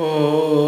Oh.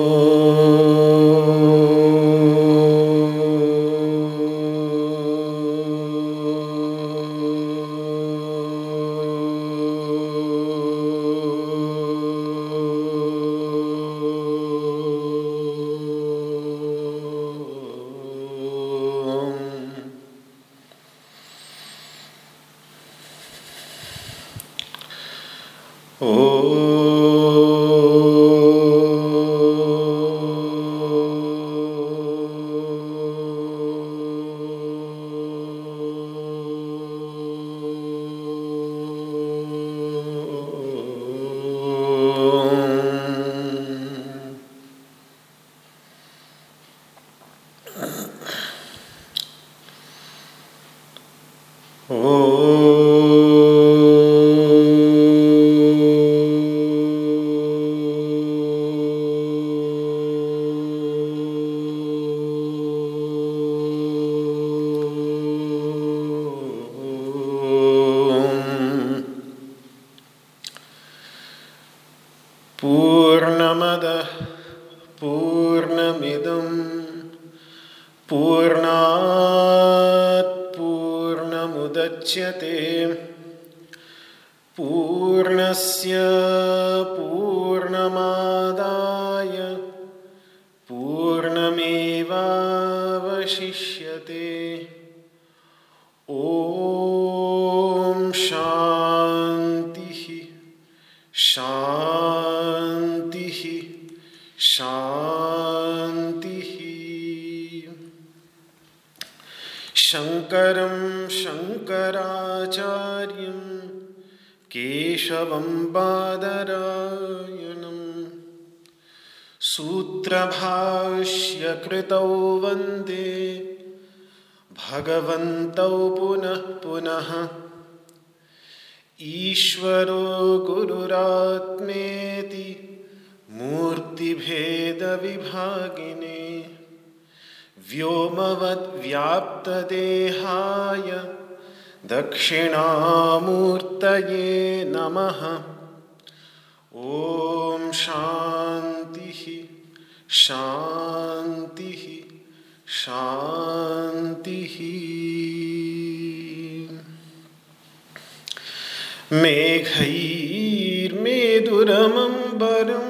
शान्तिः शङ्करं शङ्कराचार्यं केशवं बादरायणं। सूत्रभाष्यकृतौ वंदे भगवन्तौ पुनः पुनः। ईश्वरो गुरुरात्मेति मूर्ति भेद विभागिने व्योमवत व्याप्त देहाय दक्षिणामूर्तये नमः ओम शांति ही ॐ शान्तिः शान्तिः शान्तिः मेघैर्मेदुरमम्बरम्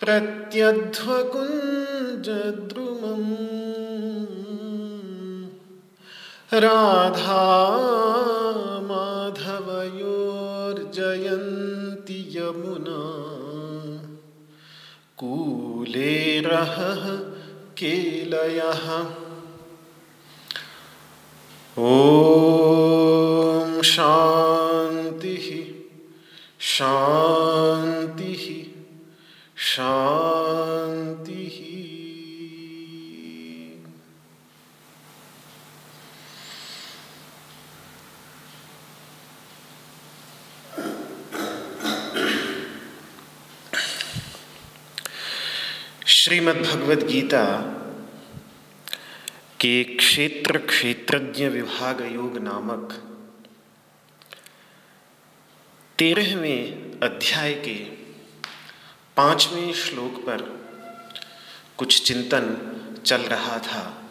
प्रत्यध्वकुञ्जद्रुमम्। राधा माधवयोर्जयन्ति यमुना। कूलेरः केलयः। ॐ शान्तिः शान्तिः शान्तिः श्रीमद् भगवद गीता के क्षेत्र क्षेत्रज्ञ विभाग योग नामक तेरहवें अध्याय के पाँचवें श्लोक पर कुछ चिंतन चल रहा था।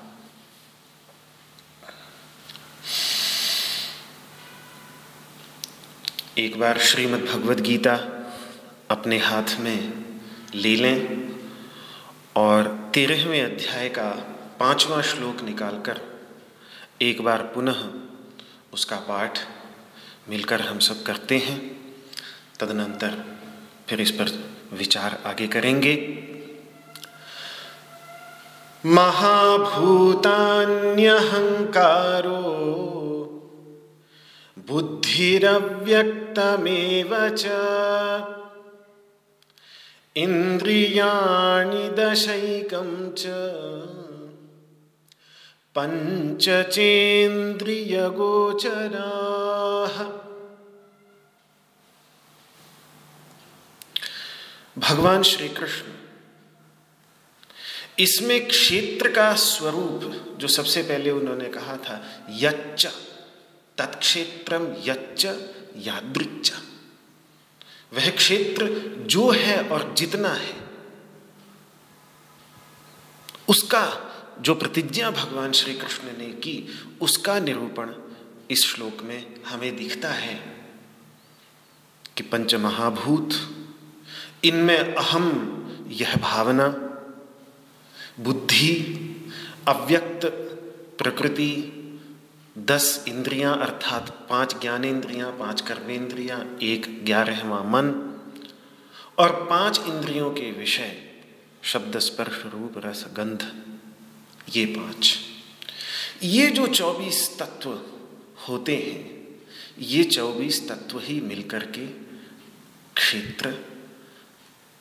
एक बार श्रीमद् भगवद गीता अपने हाथ में ले लें। और तेरहवें अध्याय का पांचवा श्लोक निकालकर एक बार पुनः उसका पाठ मिलकर हम सब करते हैं। तदनंतर फिर इस पर विचार आगे करेंगे। महाभूतान्यहंकारो बुद्धिरव्यक्तमेव च। इन्द्रियाणि दशैकं च। पञ्चचेन्द्रियगोचराः। भगवान श्री कृष्ण इसमें क्षेत्र का स्वरूप, जो सबसे पहले उन्होंने कहा था, यच्च तत्क्षेत्रम यच्च यादृच वह क्षेत्र जो है और जितना है, उसका जो प्रतिज्ञा भगवान श्री कृष्ण ने की, उसका निरूपण इस श्लोक में हमें दिखता है कि पंच महाभूत इनमें अहम यह भावना, बुद्धि, अव्यक्त, प्रकृति दस इंद्रियाँ अर्थात पाँच ज्ञानेन्द्रियाँ पाँच कर्मेंद्रियाँ, एक ग्यारहवा मन और पाँच इंद्रियों के विषय शब्द स्पर्श रूप रस गंध, ये पाँच। ये जो चौबीस तत्व होते हैं, ये चौबीस तत्व ही मिलकर के क्षेत्र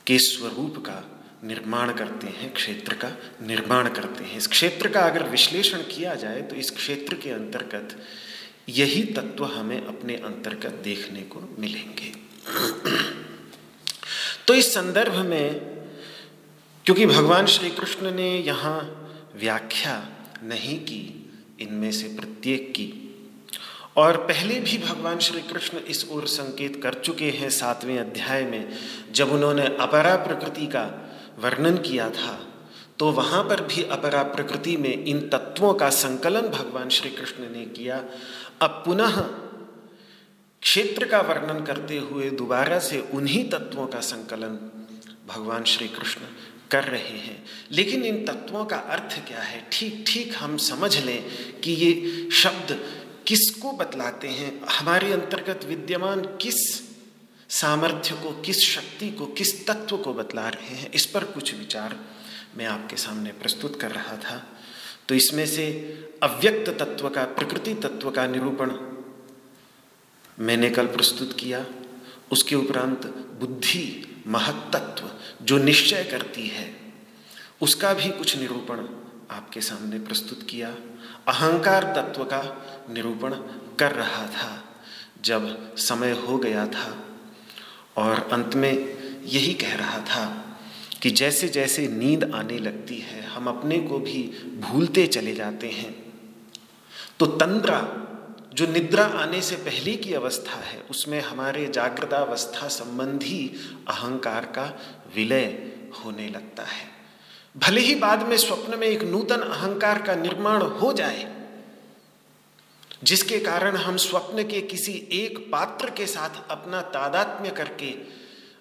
के स्वरूप का निर्माण करते हैं, क्षेत्र का निर्माण करते हैं। इस क्षेत्र का अगर विश्लेषण किया जाए तो इस क्षेत्र के अंतर्गत यही तत्व हमें अपने अंतर्गत देखने को मिलेंगे। तो इस संदर्भ में, क्योंकि भगवान श्री कृष्ण ने यहाँ व्याख्या नहीं की इनमें से प्रत्येक की, और पहले भी भगवान श्री कृष्ण इस ओर संकेत कर चुके हैं सातवें अध्याय में, जब उन्होंने अपरा प्रकृति का वर्णन किया था तो वहाँ पर भी अपरा प्रकृति में इन तत्वों का संकलन भगवान श्री कृष्ण ने किया। अब पुनः क्षेत्र का वर्णन करते हुए दोबारा से उन्हीं तत्वों का संकलन भगवान श्री कृष्ण कर रहे हैं। लेकिन इन तत्वों का अर्थ क्या है? ठीक ठीक हम समझ लें कि ये शब्द किसको बतलाते हैं? हमारे अंतर्गत विद्यमान किस सामर्थ्य को, किस शक्ति को, किस तत्व को बतला रहे हैं, इस पर कुछ विचार मैं आपके सामने प्रस्तुत कर रहा था। तो इसमें से अव्यक्त तत्व का, प्रकृति तत्व का निरूपण मैंने कल प्रस्तुत किया। उसके उपरांत बुद्धि महत्त्व जो निश्चय करती है, उसका भी कुछ निरूपण आपके सामने प्रस्तुत किया। अहंकार तत्व का निरूपण कर रहा था। जब समय हो गया था और अंत में यही कह रहा था कि जैसे जैसे नींद आने लगती है, हम अपने को भी भूलते चले जाते हैं। तो तंद्रा, जो निद्रा आने से पहले की अवस्था है, उसमें हमारे जागृतावस्था संबंधी अहंकार का विलय होने लगता है। भले ही बाद में स्वप्न में एक नूतन अहंकार का निर्माण हो जाए जिसके कारण हम स्वप्न के किसी एक पात्र के साथ अपना तादात्म्य करके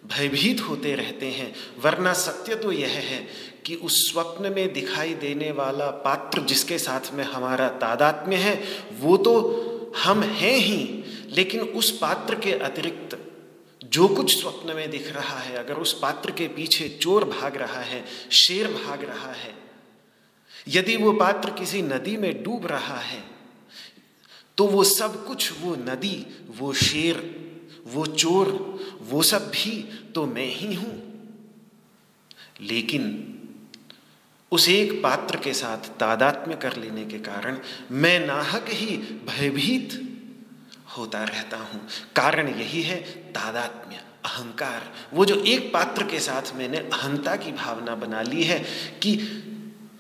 भयभीत होते रहते हैं। वरना सत्य तो यह है कि उस स्वप्न में दिखाई देने वाला पात्र जिसके साथ में हमारा तादात्म्य है, वो तो हम हैं ही। लेकिन उस पात्र के अतिरिक्त जो कुछ स्वप्न में दिख रहा है, अगर उस पात्र के पीछे चोर भाग रहा है, शेर भाग रहा है, यदि वो पात्र किसी नदी में डूब रहा है तो वो सब कुछ, वो नदी, वो शेर, वो चोर, वो सब भी तो मैं ही हूँ। लेकिन उस एक पात्र के साथ तादात्म्य कर लेने के कारण मैं नाहक ही भयभीत होता रहता हूँ। कारण यही है तादात्म्य, अहंकार। वो जो एक पात्र के साथ मैंने अहंता की भावना बना ली है कि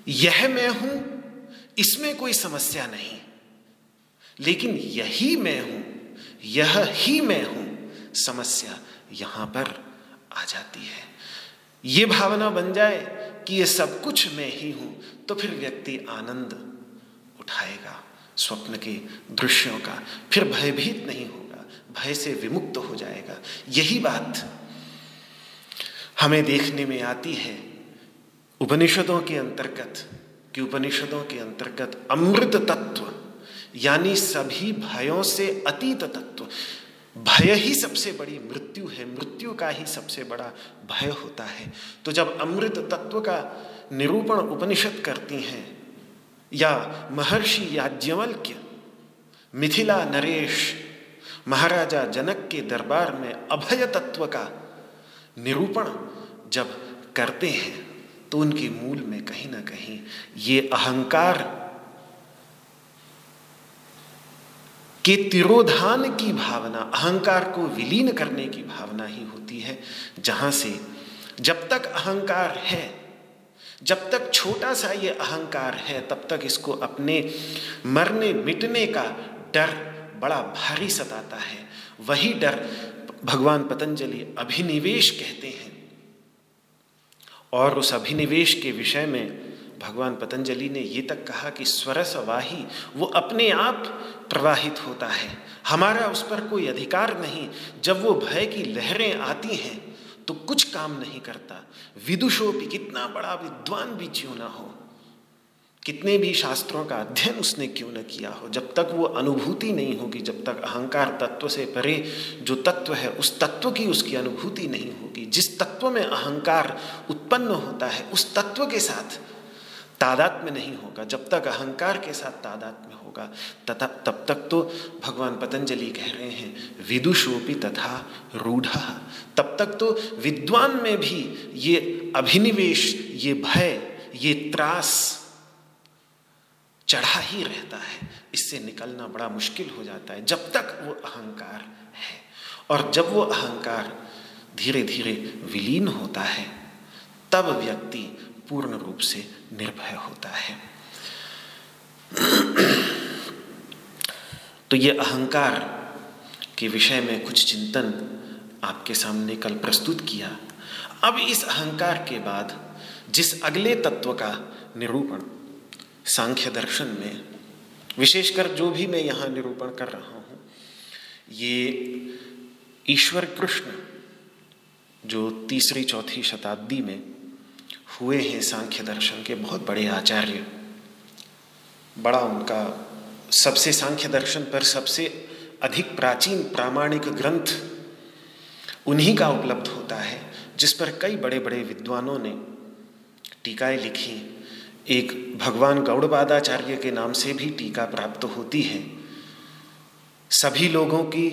यह मैं हूँ, इसमें कोई समस्या नहीं। लेकिन यही मैं हूँ, यह ही मैं हूँ, समस्या यहाँ पर आ जाती है। ये भावना बन जाए कि ये सब कुछ मैं ही हूँ तो फिर व्यक्ति आनंद उठाएगा, स्वप्न के दृश्यों का। फिर भयभीत नहीं होगा, भय से विमुक्त हो जाएगा। यही बात हमें देखने में आती है उपनिषदों के अंतर्गत, कि उपनिषदों के अंतर्गत अमृत तत्व यानी सभी भयों से अतीत तत्व। भय ही सबसे बड़ी मृत्यु है। मृत्यु का ही सबसे बड़ा भय होता है। तो जब अमृत तत्व का निरूपण उपनिषद करती हैं, या महर्षि याज्ञवल्क्य, मिथिला नरेश, महाराजा जनक के दरबार में अभय तत्व का निरूपण जब करते हैं तो उनके मूल में कहीं ना कहीं ये अहंकार के तिरोधान की भावना, अहंकार को विलीन करने की भावना ही होती है, जहाँ से जब तक अहंकार है, जब तक छोटा सा ये अहंकार है, तब तक इसको अपने मरने, मिटने का डर बड़ा भारी सताता है। वही डर भगवान पतंजलि अभिनिवेश कहते हैं। और उस अभिनिवेश के विषय में भगवान पतंजलि ने ये तक कहा कि स्वरस वाही वो अपने आप प्रवाहित होता है। हमारा उस पर कोई अधिकार नहीं। जब वो भय की लहरें आती हैं तो कुछ काम नहीं करता। विदुषो भी कितना बड़ा विद्वान भी क्यों ना हो? कितने भी शास्त्रों का अध्ययन उसने क्यों न किया हो? जब तक वो अनुभूति नहीं होगी, जब तक अहंकार तत्व से परे जो तत्व है, उस तत्व की उसकी अनुभूति नहीं होगी। जिस तत्व में अहंकार उत्पन्न होता है, उस तत्व के साथ तादात्म्य नहीं होगा। जब तक अहंकार के साथ तादात्म्य होगा, तथा तब तक तो भगवान पतंजलि कह रहे हैं विदुषोपी तथा रूढ़। तब तक तो विद्वान में भी ये अभिनिवेश, ये भय, ये त्रास चढ़ा ही रहता है। इससे निकलना बड़ा मुश्किल हो जाता है, जब तक वो अहंकार है। और जब वो अहंकार धीरे धीरे विलीन होता है, तब व्यक्ति पूर्ण रूप से निर्भय होता है। तो ये अहंकार के विषय में कुछ चिंतन आपके सामने कल प्रस्तुत किया। अब इस अहंकार के बाद जिस अगले तत्व का निरूपण, सांख्य दर्शन में, विशेषकर जो भी मैं यहाँ निरूपण कर रहा हूँ, ये ईश्वर कृष्ण जो तीसरी चौथी शताब्दी में हुए हैं सांख्य दर्शन के, बहुत बड़े आचार्य। बड़ा उनका सबसे सांख्य दर्शन पर सबसे अधिक प्राचीन प्रामाणिक ग्रंथ उन्हीं का उपलब्ध होता है, जिस पर कई बड़े बड़े विद्वानों ने टीकाएँ लिखी। एक भगवान गौड़पादाचार्य के नाम से भी टीका प्राप्त होती है। सभी लोगों की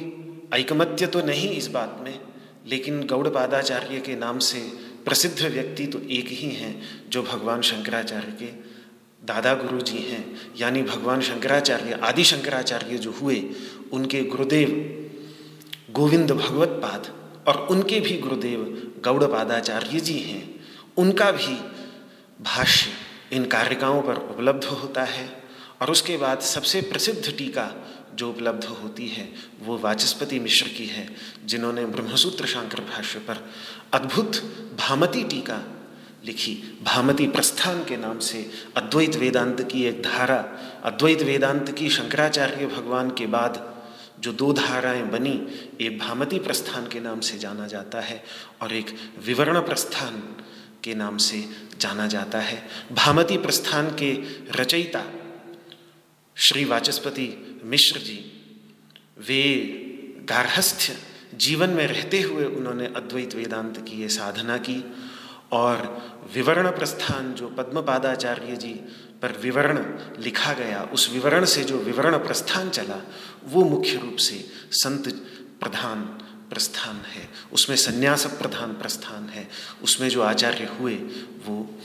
ऐकमत्य तो नहीं इस बात में, लेकिन गौड़पादाचार्य के नाम से प्रसिद्ध व्यक्ति तो एक ही हैं जो भगवान शंकराचार्य के दादा गुरु जी हैं। यानी भगवान शंकराचार्य, आदि शंकराचार्य जो हुए, उनके गुरुदेव गोविंद भगवत पाद और उनके भी गुरुदेव गौड़पादाचार्य जी हैं। उनका भी भाष्य इन कारिकाओं पर उपलब्ध होता है और उसके बाद सबसे प्रसिद्ध टीका जो उपलब्ध होती है, वो वाचस्पति मिश्र की है, जिन्होंने ब्रह्मसूत्र शांकर भाष्य पर अद्भुत भामती टीका लिखी। भामती प्रस्थान के नाम से अद्वैत वेदांत की एक धारा, अद्वैत वेदांत की शंकराचार्य भगवान के बाद जो दो धाराएँ बनी एक भामती प्रस्थान के नाम से जाना जाता है और एक विवरण प्रस्थान के नाम से जाना जाता है। भामती प्रस्थान के रचयिता श्री वाचस्पति मिश्र जी, वे गार्हस्थ्य जीवन में रहते हुए उन्होंने अद्वैत वेदांत की ये साधना की और विवरण प्रस्थान जो पद्मपादाचार्य जी पर विवरण लिखा गया, उस विवरण से जो विवरण प्रस्थान चला, वो मुख्य रूप से संत प्रधान प्रस्थान है। उसमें संन्यास प्रधान प्रस्थान है। उसमें जो आचार्य हुए, वो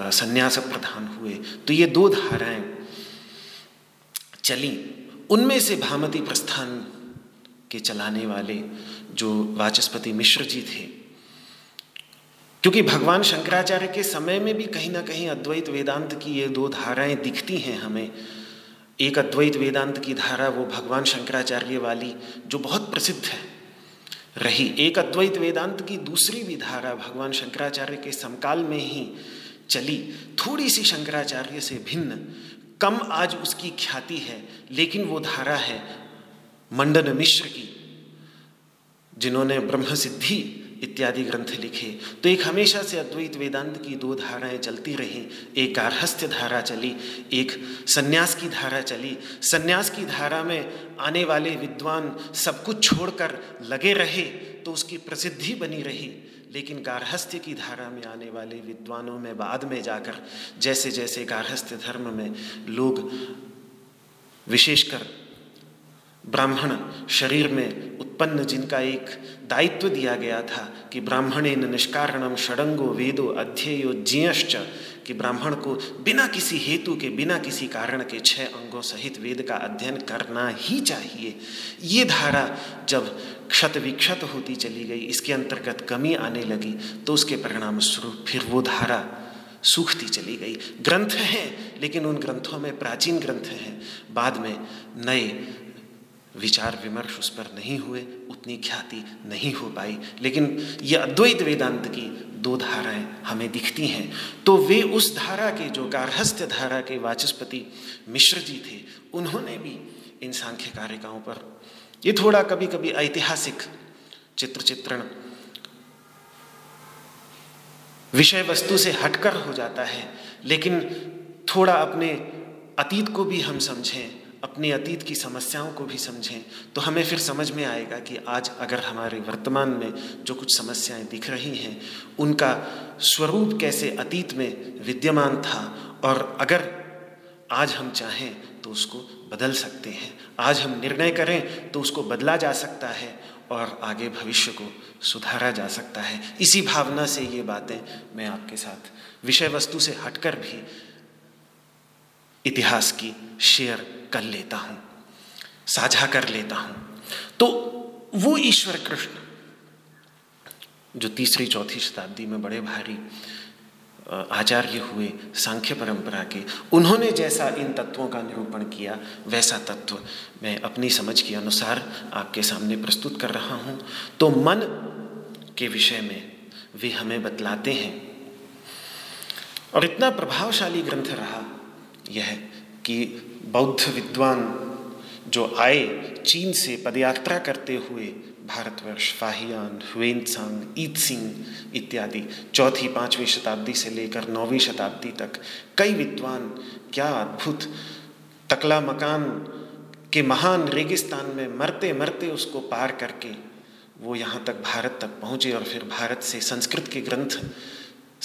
संन्यास प्रधान हुए। तो ये दो धाराएँ चली। उनमें से भामती प्रस्थान के चलाने वाले जो वाचस्पति मिश्र जी थे। क्योंकि भगवान शंकराचार्य के समय में भी कहीं ना कहीं अद्वैत वेदांत की ये दो धाराएँ दिखती हैं हमें। एक अद्वैत वेदांत की धारा वो भगवान शंकराचार्य वाली जो बहुत प्रसिद्ध है। रही एक अद्वैत वेदांत की दूसरी भी धारा भगवान शंकराचार्य के समकाल में ही चली। थोड़ी सी शंकराचार्य से भिन्न कम आज उसकी ख्याति है, लेकिन वो धारा है मंडन मिश्र की, जिन्होंने ब्रह्म सिद्धि इत्यादि ग्रंथ लिखे। तो एक हमेशा से अद्वैत वेदांत की दो धाराएँ चलती रहीं। एक गार्हस्थ्य धारा चली, एक सन्यास की धारा चली। सन्यास की धारा में आने वाले विद्वान सब कुछ छोड़कर लगे रहे तो उसकी प्रसिद्धि बनी रही। लेकिन गार्हस्थ्य की धारा में आने वाले विद्वानों में बाद में जाकर जैसे जैसे गार्हस्थ्य धर्म में लोग विशेषकर ब्राह्मण शरीर में उत्पन्न जिनका एक दायित्व दिया गया था कि ब्राह्मणे निष्कारणम षडंगो वेदो अध्ययो जियश्च कि ब्राह्मण को बिना किसी हेतु के, बिना किसी कारण के छह अंगों सहित वेद का अध्ययन करना ही चाहिए। ये धारा जब क्षत विक्षत होती चली गई, इसके अंतर्गत कमी आने लगी तो उसके परिणाम स्वरूप फिर वो धारा सूखती चली गई। ग्रंथ हैं, लेकिन उन ग्रंथों में प्राचीन ग्रंथ हैं। बाद में नए विचार विमर्श उस पर नहीं हुए, उतनी ख्याति नहीं हो पाई। लेकिन ये अद्वैत वेदांत की दो धाराएँ हमें दिखती हैं। तो वे उस धारा के, जो गार्हस्थ्य धारा के वाचस्पति मिश्र जी थे, उन्होंने भी इन सांख्य कारिकाओं पर ये थोड़ा कभी कभी ऐतिहासिक चित्र चित्रण विषय वस्तु से हटकर हो जाता है। लेकिन थोड़ा अपने अतीत को भी हम समझें। अपने अतीत की समस्याओं को भी समझें तो हमें फिर समझ में आएगा कि आज अगर हमारे वर्तमान में जो कुछ समस्याएँ दिख रही हैं, उनका स्वरूप कैसे अतीत में विद्यमान था और अगर आज हम चाहें तो उसको बदल सकते हैं, आज हम निर्णय करें तो उसको बदला जा सकता है और आगे भविष्य को सुधारा जा सकता है। इसी भावना से ये बातें मैं आपके साथ विषय वस्तु से हटकर भी इतिहास की शेयर कर लेता हूँ, साझा कर लेता हूँ। तो वो ईश्वर कृष्ण, जो तीसरी चौथी शताब्दी में बड़े भारी आचार्य हुए सांख्य परंपरा के, उन्होंने जैसा इन तत्वों का निरूपण किया, वैसा तत्व मैं अपनी समझ के अनुसार आपके सामने प्रस्तुत कर रहा हूँ। तो मन के विषय में वे हमें बतलाते हैं। और इतना प्रभावशाली ग्रंथ रहा यह कि बौद्ध विद्वान जो आए, चीन से पदयात्रा करते हुए, भारतवर्ष, फाहियान, हुएनसांग ईद सिंह इत्यादि, चौथी, पांचवी शताब्दी से लेकर नौवीं शताब्दी तक, कई विद्वान, क्या अद्भुत, तकला मकान के महान रेगिस्तान में मरते मरते उसको पार करके, वो यहाँ तक भारत तक पहुँचे और फिर भारत से संस्कृत के ग्रंथ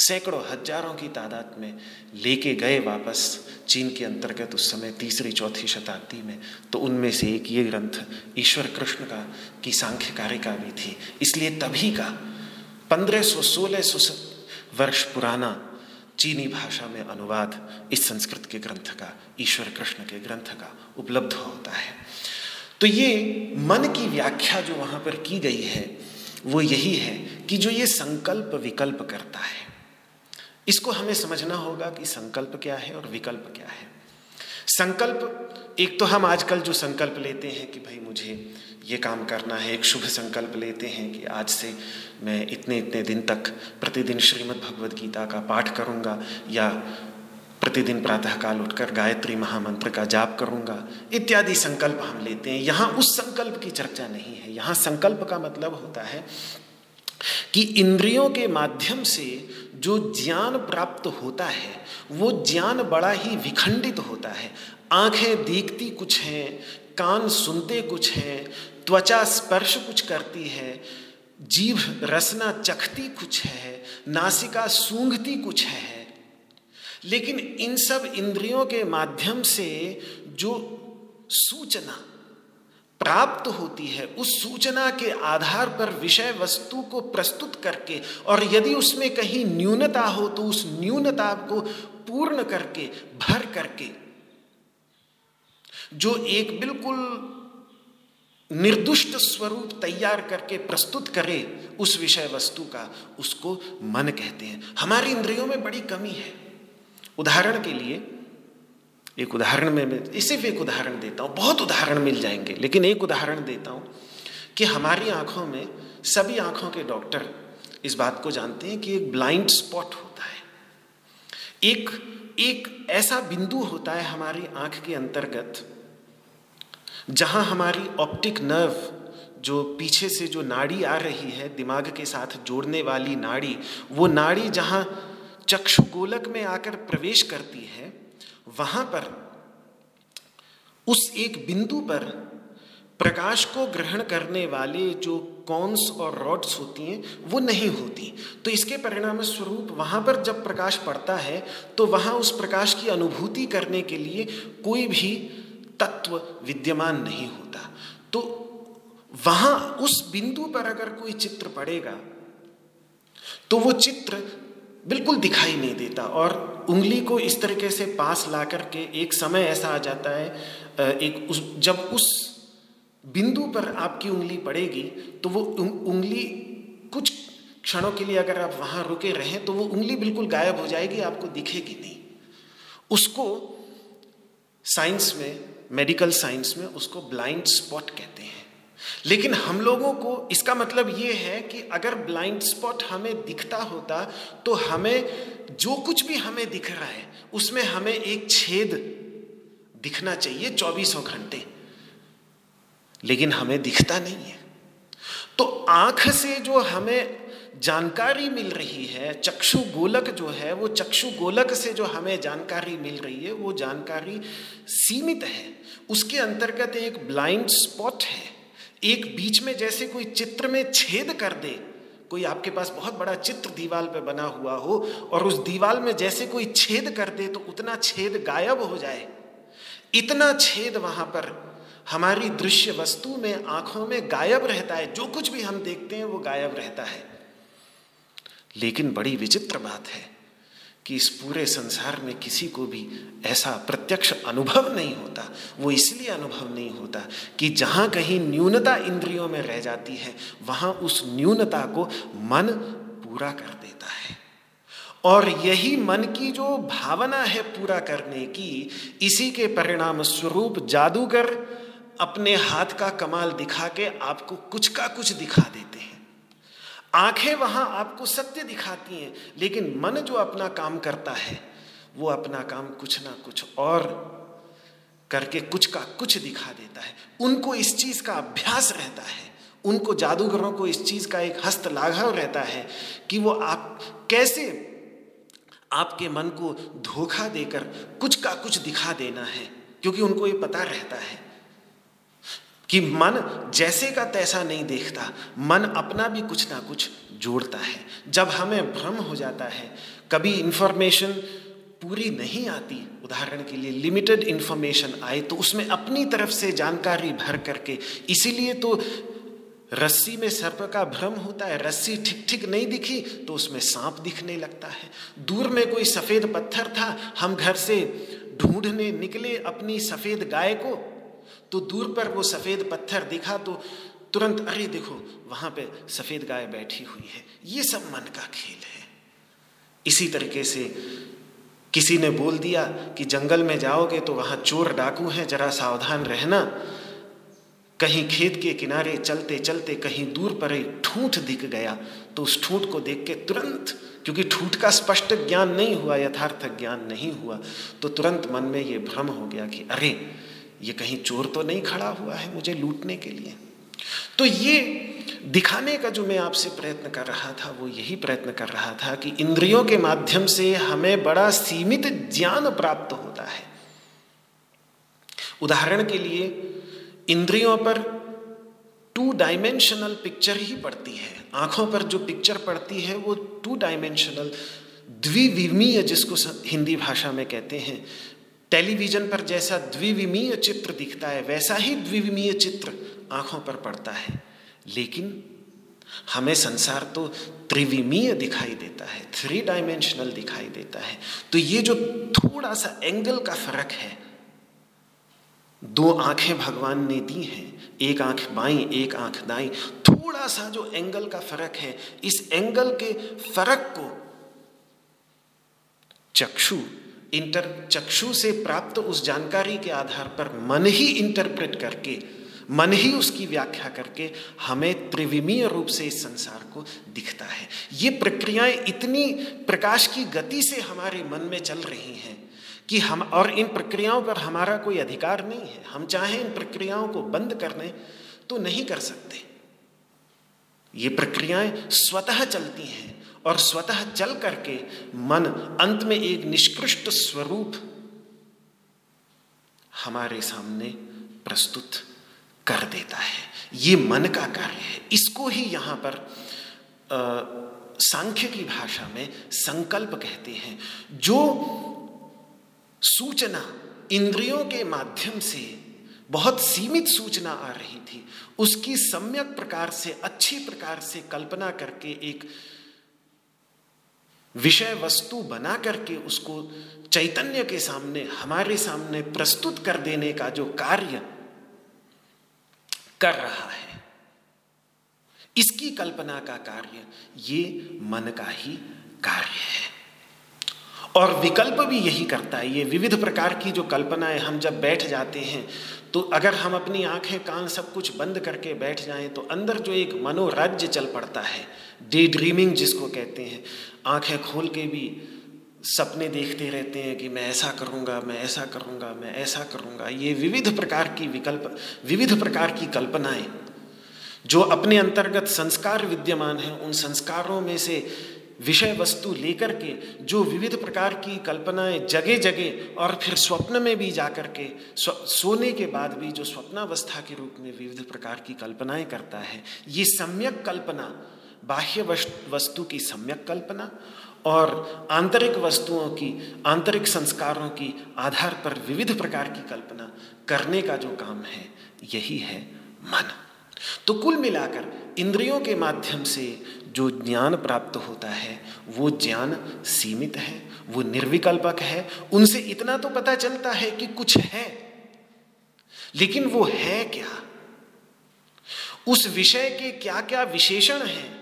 सैकड़ों, हज़ारों की तादाद में लेके गए वापस चीन के अंतर्गत उस समय तीसरी, चौथी शताब्दी में। तो उनमें से एक ये ग्रंथ ईश्वर कृष्ण का, की सांख्य कारिका भी थी। इसलिए तभी का पंद्रह सौ, सोलह सौ वर्ष पुराना चीनी भाषा में अनुवाद इस संस्कृत के ग्रंथ का, ईश्वर कृष्ण के ग्रंथ का उपलब्ध होता है। तो ये मन की व्याख्या जो वहाँ पर की गई है, वो यही है कि जो ये संकल्प विकल्प करता है इसको हमें समझना होगा कि संकल्प क्या है और विकल्प क्या है। संकल्प, एक तो हम आजकल जो संकल्प लेते हैं कि भाई मुझे ये काम करना है, एक शुभ संकल्प लेते हैं कि आज से मैं इतने इतने दिन तक प्रतिदिन श्रीमद् भगवद गीता का पाठ करूँगा या प्रतिदिन प्रातःकाल उठकर गायत्री महामंत्र का जाप करूँगा, इत्यादि संकल्प हम लेते हैं। यहाँ उस संकल्प की चर्चा नहीं है। यहाँ संकल्प का मतलब होता है कि इंद्रियों के माध्यम से जो ज्ञान प्राप्त होता है, वो ज्ञान बड़ा ही विखंडित होता है। आँखें देखती कुछ हैं, कान सुनते कुछ हैं, त्वचा स्पर्श कुछ करती है, जीभ रसना चखती कुछ है, नासिका सूंघती कुछ है। लेकिन इन सब इंद्रियों के माध्यम से जो सूचना प्राप्त होती है, उस सूचना के आधार पर विषय वस्तु को प्रस्तुत करके और यदि उसमें कहीं न्यूनता हो तो उस न्यूनता को पूर्ण करके, भर करके। जो एक बिल्कुल निर्दुष्ट स्वरूप तैयार करके प्रस्तुत करे उस विषय वस्तु का, उसको मन कहते हैं। हमारी इंद्रियों में बड़ी कमी है। उदाहरण के लिए एक उदाहरण में मैं सिर्फ़ एक उदाहरण देता हूँ, बहुत उदाहरण मिल जाएँगे, लेकिन एक उदाहरण देता हूँ कि हमारी आँखों में सभी आँखों के डॉक्टर इस बात को जानते हैं कि एक ब्लाइंड स्पॉट होता है। एक एक ऐसा बिंदु होता है हमारी आँख के अंतर्गत जहाँ हमारी ऑप्टिक नर्व जो पीछे से जो नाड़ी आ रही है, दिमाग के साथ जोड़ने वाली नाड़ी, वो नाड़ी जहाँ चक्षुगोलक में आकर प्रवेश करती है वहाँ पर, उस एक बिंदु पर प्रकाश को ग्रहण करने वाले जो कॉन्स और रॉड्स होती हैं, वो नहीं होती। तो इसके परिणाम स्वरूप वहाँ पर जब प्रकाश पड़ता है तो वहाँ उस प्रकाश की अनुभूति करने के लिए कोई भी तत्व विद्यमान नहीं होता। तो वहाँ उस बिंदु पर अगर कोई चित्र पड़ेगा तो वो चित्र बिल्कुल दिखाई नहीं देता। और उंगली को इस तरीके से पास ला करके एक समय ऐसा आ जाता है एक उस, जब उस बिंदु पर आपकी उंगली पड़ेगी तो वो उंगली कुछ क्षणों के लिए अगर आप वहाँ रुके रहें तो वो उंगली बिल्कुल गायब हो जाएगी, आपको दिखेगी नहीं। उसको साइंस में मेडिकल साइंस में उसको ब्लाइंड स्पॉट कहते हैं। लेकिन हम लोगों को इसका मतलब ये है कि अगर ब्लाइंड स्पॉट हमें दिखता होता तो हमें जो कुछ भी हमें दिख रहा है, उसमें हमें एक छेद दिखना चाहिए चौबीसों घंटे। लेकिन हमें दिखता नहीं है। तो आँख से जो हमें जानकारी मिल रही है, चक्षु गोलक जो है, वो चक्षु गोलक से जो हमें जानकारी मिल रही है, वो जानकारी सीमित है। उसके अंतर्गत एक ब्लाइंड स्पॉट है। एक बीच में जैसे कोई चित्र में छेद कर दे, कोई आपके पास बहुत बड़ा चित्र दीवाल पे बना हुआ हो और उस दीवाल में जैसे कोई छेद कर दे तो उतना छेद गायब हो जाए। इतना छेद वहाँ पर हमारी दृश्य वस्तु में, आँखों में गायब रहता है। जो कुछ भी हम देखते हैं, वो गायब रहता है। लेकिन बड़ी विचित्र बात है कि इस पूरे संसार में किसी को भी ऐसा प्रत्यक्ष अनुभव नहीं होता। वो इसलिए अनुभव नहीं होता कि जहाँ कहीं न्यूनता इंद्रियों में रह जाती है, वहाँ उस न्यूनता को मन पूरा कर देता है। और यही मन की जो भावना है पूरा करने की, इसी के परिणाम स्वरूप जादूगर अपने हाथ का कमाल दिखा के आपको कुछ का कुछ दिखा देते हैं। आँखें वहाँ आपको सत्य दिखाती हैं, लेकिन मन जो अपना काम करता है, वो अपना काम कुछ ना कुछ और करके कुछ का कुछ दिखा देता है। उनको इस चीज़ का अभ्यास रहता है, उनको जादूगरों को इस चीज़ का एक हस्त लाघव रहता है कि वो आप कैसे आपके मन को धोखा देकर कुछ का कुछ दिखा देना है, क्योंकि उनको ये पता रहता है। कि मन जैसे का तैसा नहीं देखता, मन अपना भी कुछ ना कुछ जोड़ता है। जब हमें भ्रम हो जाता है, कभी इंफॉर्मेशन पूरी नहीं आती, उदाहरण के लिए लिमिटेड इन्फॉर्मेशन आए तो उसमें अपनी तरफ़ से जानकारी भर करके, इसीलिए तो रस्सी में सर्प का भ्रम होता है, रस्सी ठीक ठीक नहीं दिखी तो उसमें सांप दिखने लगता है। दूर में कोई सफ़ेद पत्थर था, हम घर से ढूँढने निकले अपनी सफ़ेद गाय को तो दूर पर वो सफ़ेद पत्थर दिखा तो तुरंत, अरे देखो, वहाँ पे सफ़ेद गाय बैठी हुई है। ये सब मन का खेल है। इसी तरीके से किसी ने बोल दिया कि जंगल में जाओगे तो वहाँ चोर डाकू हैं, जरा सावधान रहना। कहीं खेत के किनारे चलते चलते कहीं दूर पर एक ठूठ दिख गया। तो उस ठूठ को देख के तुरंत, क्योंकि ठूठ का स्पष्ट ज्ञान नहीं हुआ, यथार्थ ज्ञान नहीं हुआ तो तुरंत मन में ये भ्रम हो गया कि, अरे ये कहीं चोर तो नहीं खड़ा हुआ है मुझे लूटने के लिए। तो ये दिखाने का जो मैं आपसे प्रयत्न कर रहा था, वो यही प्रयत्न कर रहा था कि इंद्रियों के माध्यम से हमें बड़ा सीमित ज्ञान प्राप्त होता है। उदाहरण के लिए, इंद्रियों पर टू डायमेंशनल पिक्चर ही पड़ती है। आँखों पर जो पिक्चर पड़ती है, वो टू डायमेंशनल द्विविमीय जिसको हिंदी भाषा में कहते हैं टेलीविज़न पर जैसा द्विविमीय चित्र दिखता है, वैसा ही द्विविमीय चित्र आँखों पर पड़ता है। लेकिन हमें संसार तो त्रिविमीय दिखाई देता है थ्री डायमेंशनल दिखाई देता है। तो ये जो थोड़ा सा एंगल का फ़र्क है, दो आँखें भगवान ने दी हैं, एक आँख बाई, एक आँख दाई। थोड़ा सा जो एंगल का फ़र्क है, इस एंगल के फ़र्क को चक्षु इंटर चक्षु से प्राप्त उस जानकारी के आधार पर मन ही इंटरप्रेट करके, मन ही उसकी व्याख्या करके हमें त्रिविमीय रूप से इस संसार को दिखता है। ये प्रक्रियाएँ इतनी प्रकाश की गति से हमारे मन में चल रही हैं कि हम, और इन प्रक्रियाओं पर हमारा कोई अधिकार नहीं है। हम चाहें इन प्रक्रियाओं को बंद करने तो नहीं कर सकते। ये प्रक्रियाएँ स्वतः चलती हैं। और स्वतः चल करके मन अंत में एक निष्कृष्ट स्वरूप हमारे सामने प्रस्तुत कर देता है। ये मन का कार्य है। इसको ही यहाँ पर सांख्य की भाषा में संकल्प कहते हैं, जो सूचना इंद्रियों के माध्यम से बहुत सीमित सूचना आ रही थी, उसकी सम्यक प्रकार से, अच्छी प्रकार से कल्पना करके एक विषय वस्तु बना करके उसको चैतन्य के सामने, हमारे सामने प्रस्तुत कर देने का जो कार्य कर रहा है, इसकी कल्पना का कार्य ये मन का ही कार्य है। और विकल्प भी यही करता है, ये विविध प्रकार की जो कल्पनाएँ हम जब बैठ जाते हैं तो अगर हम अपनी आँखें कान सब कुछ बंद करके बैठ जाएँ तो अंदर जो एक मनोराज्य चल पड़ता है, डे ड्रीमिंग जिसको कहते हैं आँखें खोल के भी सपने देखते रहते हैं कि मैं ऐसा करूँगा, मैं ऐसा करूँगा, मैं ऐसा करूँगा। ये विविध प्रकार की विकल्प, विविध प्रकार की कल्पनाएँ, जो अपने अंतर्गत संस्कार विद्यमान हैं, उन संस्कारों में से विषय वस्तु लेकर के, जो विविध प्रकार की कल्पनाएँ जगह जगह और फिर स्वप्न में भी जाकर के सोने के बाद भी जो स्वप्नावस्था के रूप में विविध प्रकार की कल्पनाएँ करता है, ये सम्यक कल्पना बाह्य वस्तु की सम्यक कल्पना और आंतरिक वस्तुओं की, आंतरिक संस्कारों की आधार पर विविध प्रकार की कल्पना करने का जो काम है, यही है मन। तो कुल मिलाकर इंद्रियों के माध्यम से जो ज्ञान प्राप्त होता है, वो ज्ञान सीमित है, वो निर्विकल्पक है। उनसे इतना तो पता चलता है कि कुछ है, लेकिन वो है क्या? उस विषय के क्या क्या विशेषण हैं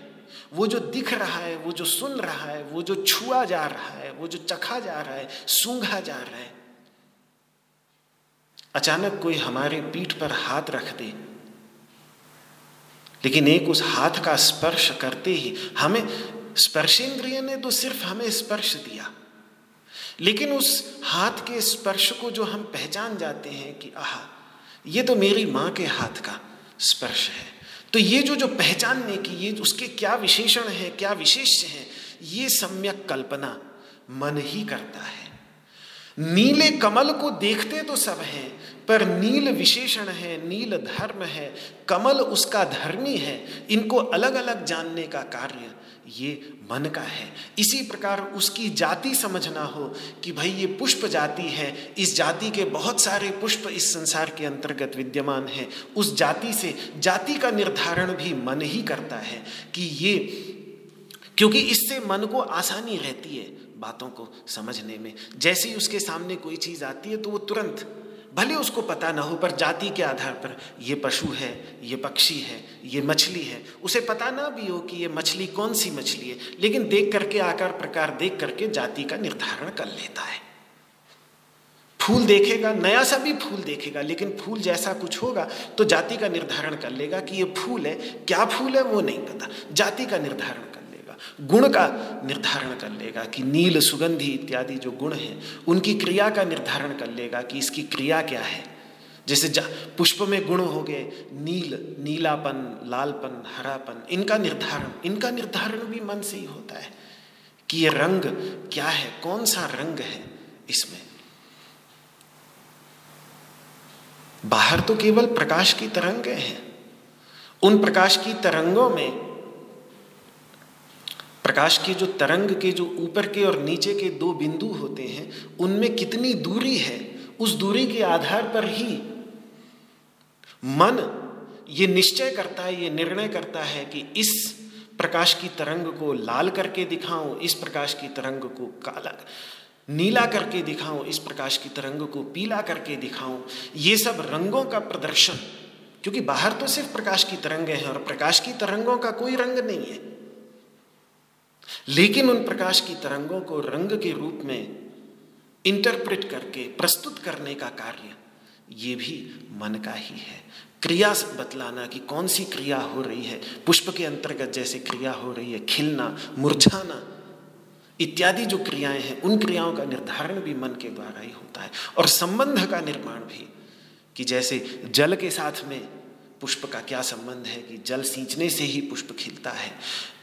वो जो दिख रहा है, वो जो सुन रहा है, वो जो छुआ जा रहा है, वो जो चखा जा रहा है, सूंघा जा रहा है। अचानक कोई हमारे पीठ पर हाथ रख दे। लेकिन एक उस हाथ का स्पर्श करते ही हमें स्पर्शेंद्रिय ने तो सिर्फ़ हमें स्पर्श दिया। लेकिन उस हाथ के स्पर्श को जो हम पहचान जाते हैं कि आह, ये तो मेरी माँ के हाथ का स्पर्श है। तो ये जो जो पहचानने की, ये उसके क्या विशेषण है, क्या विशेष है, ये सम्यक कल्पना मन ही करता है। नीले कमल को देखते तो सब हैं, पर नील विशेषण है, नील धर्म है, कमल उसका धर्मी है, इनको अलग अलग जानने का कार्य ये मन का है। इसी प्रकार उसकी जाति समझना हो कि भाई ये पुष्प जाति है। इस जाति के बहुत सारे पुष्प इस संसार के अंतर्गत विद्यमान हैं। उस जाति से जाति का निर्धारण भी मन ही करता है कि ये, क्योंकि इससे मन को आसानी रहती है बातों को समझने में। जैसे ही उसके सामने कोई चीज़ आती है तो वो तुरंत भले उसको पता ना हो, पर जाति के आधार पर ये पशु है, ये पक्षी है, ये मछली है। उसे पता ना भी हो कि ये मछली कौन सी मछली है, लेकिन देख करके, आकार प्रकार देख करके जाति का निर्धारण कर लेता है। फूल देखेगा, नया सा भी फूल देखेगा, लेकिन फूल जैसा कुछ होगा तो जाति का निर्धारण कर लेगा कि ये फूल है। क्या फूल है वो नहीं पता। जाति का निर्धारण गुण का निर्धारण कर लेगा कि नील सुगंधी इत्यादि जो गुण हैं, उनकी क्रिया का निर्धारण कर लेगा कि इसकी क्रिया क्या है। जैसे पुष्प में गुण हो गए, नील, नीलापन, लालपन, हरापन, इनका निर्धारण इनका निर्धारण भी मन से ही होता है कि ये रंग क्या है, कौन सा रंग है इसमें। बाहर तो केवल प्रकाश की तरंगें हैं। उन प्रकाश की तरंगों में प्रकाश के जो तरंग के, जो ऊपर के और नीचे के दो बिंदु होते हैं, उनमें कितनी दूरी है, उस दूरी के आधार पर ही मन ये निश्चय करता है, ये निर्णय करता है कि इस प्रकाश की तरंग को लाल करके दिखाऊँ, इस प्रकाश की तरंग को काला, नीला करके दिखाऊँ, इस प्रकाश की तरंग को पीला करके दिखाऊँ। ये सब रंगों का प्रदर्शन, क्योंकि बाहर तो सिर्फ़ प्रकाश की तरंगें हैं और प्रकाश की तरंगों का कोई रंग नहीं है। लेकिन उन प्रकाश की तरंगों को रंग के रूप में इंटरप्रेट करके, प्रस्तुत करने का कार्य, ये भी मन का ही है। क्रिया बतलाना कि कौन सी क्रिया हो रही है? पुष्प के अंतर्गत जैसे क्रिया हो रही है, खिलना, मुरझाना, इत्यादि जो क्रियाएँ हैं, उन क्रियाओं का निर्धारण भी मन के द्वारा ही होता है। और संबंध का निर्माण भी, कि जैसे जल के साथ में पुष्प का क्या संबंध है, कि जल सींचने से ही पुष्प खिलता है।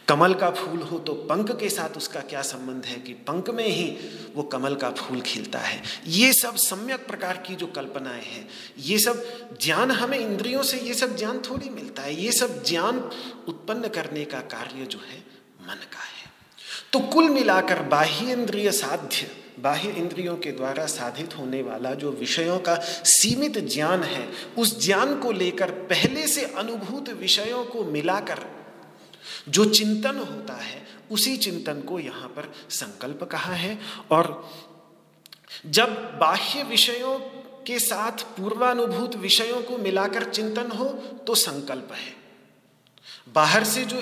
कमल का फूल हो तो पंख के साथ उसका क्या संबंध है कि पंख में ही वो कमल का फूल खिलता है? ये सब सम्यक प्रकार की जो कल्पनाएँ हैं, ये सब ज्ञान हमें इंद्रियों से ये सब ज्ञान थोड़ी मिलता है। ये सब ज्ञान उत्पन्न करने का कार्य जो है, मन का है। तो कुल मिलाकर बाह्य इंद्रिय साध्य, बाह्य इंद्रियों के द्वारा साधित होने वाला जो विषयों का सीमित ज्ञान है, उस ज्ञान को लेकर पहले से अनुभूत विषयों को मिलाकर जो चिंतन होता है, उसी चिंतन को यहाँ पर संकल्प कहा है। और जब बाह्य विषयों के साथ पूर्वानुभूत विषयों को मिलाकर चिंतन हो तो संकल्प है। बाहर से जो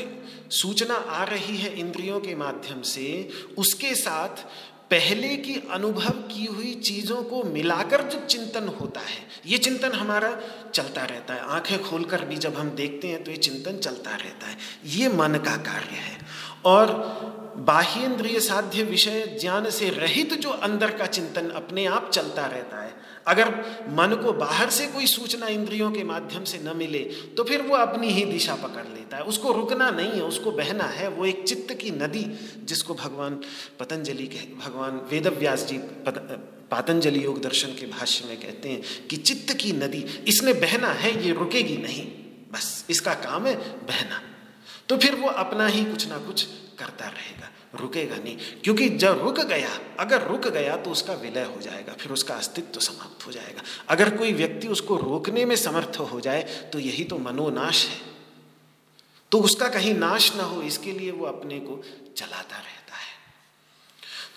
सूचना आ रही है इंद्रियों के माध्यम से, उसके साथ पहले की अनुभव की हुई चीज़ों को मिलाकर जो चिंतन होता है, ये चिंतन हमारा चलता रहता है। आँखें खोलकर भी जब हम देखते हैं तो ये चिंतन चलता रहता है। ये मन का कार्य है। और बाह्य इंद्रिय साध्य विषय ज्ञान से रहित जो अंदर का चिंतन अपने आप चलता रहता है। अगर मन को बाहर से कोई सूचना इंद्रियों के माध्यम से न मिले तो फिर वो अपनी ही दिशा पकड़ लेता है। उसको रुकना नहीं है, उसको बहना है। वो एक चित्त की नदी जिसको भगवान पतंजलि कह, भगवान वेद व्यास जी पातंजलि योग दर्शन के भाष्य में कहते हैं कि चित्त की नदी, इसने बहना है, ये रुकेगी नहीं। बस, इसका काम है बहना। तो फिर वो अपना ही कुछ ना कुछ करता रहेगा। रुकेगा नहीं। क्योंकि जब रुक गया, अगर रुक गया तो उसका विलय हो जाएगा, फिर उसका अस्तित्व तो समाप्त हो जाएगा। अगर कोई व्यक्ति उसको रोकने में समर्थ हो जाए तो यही तो मनोनाश है। तो उसका कहीं नाश ना हो, इसके लिए वो अपने को चलाता रहता है।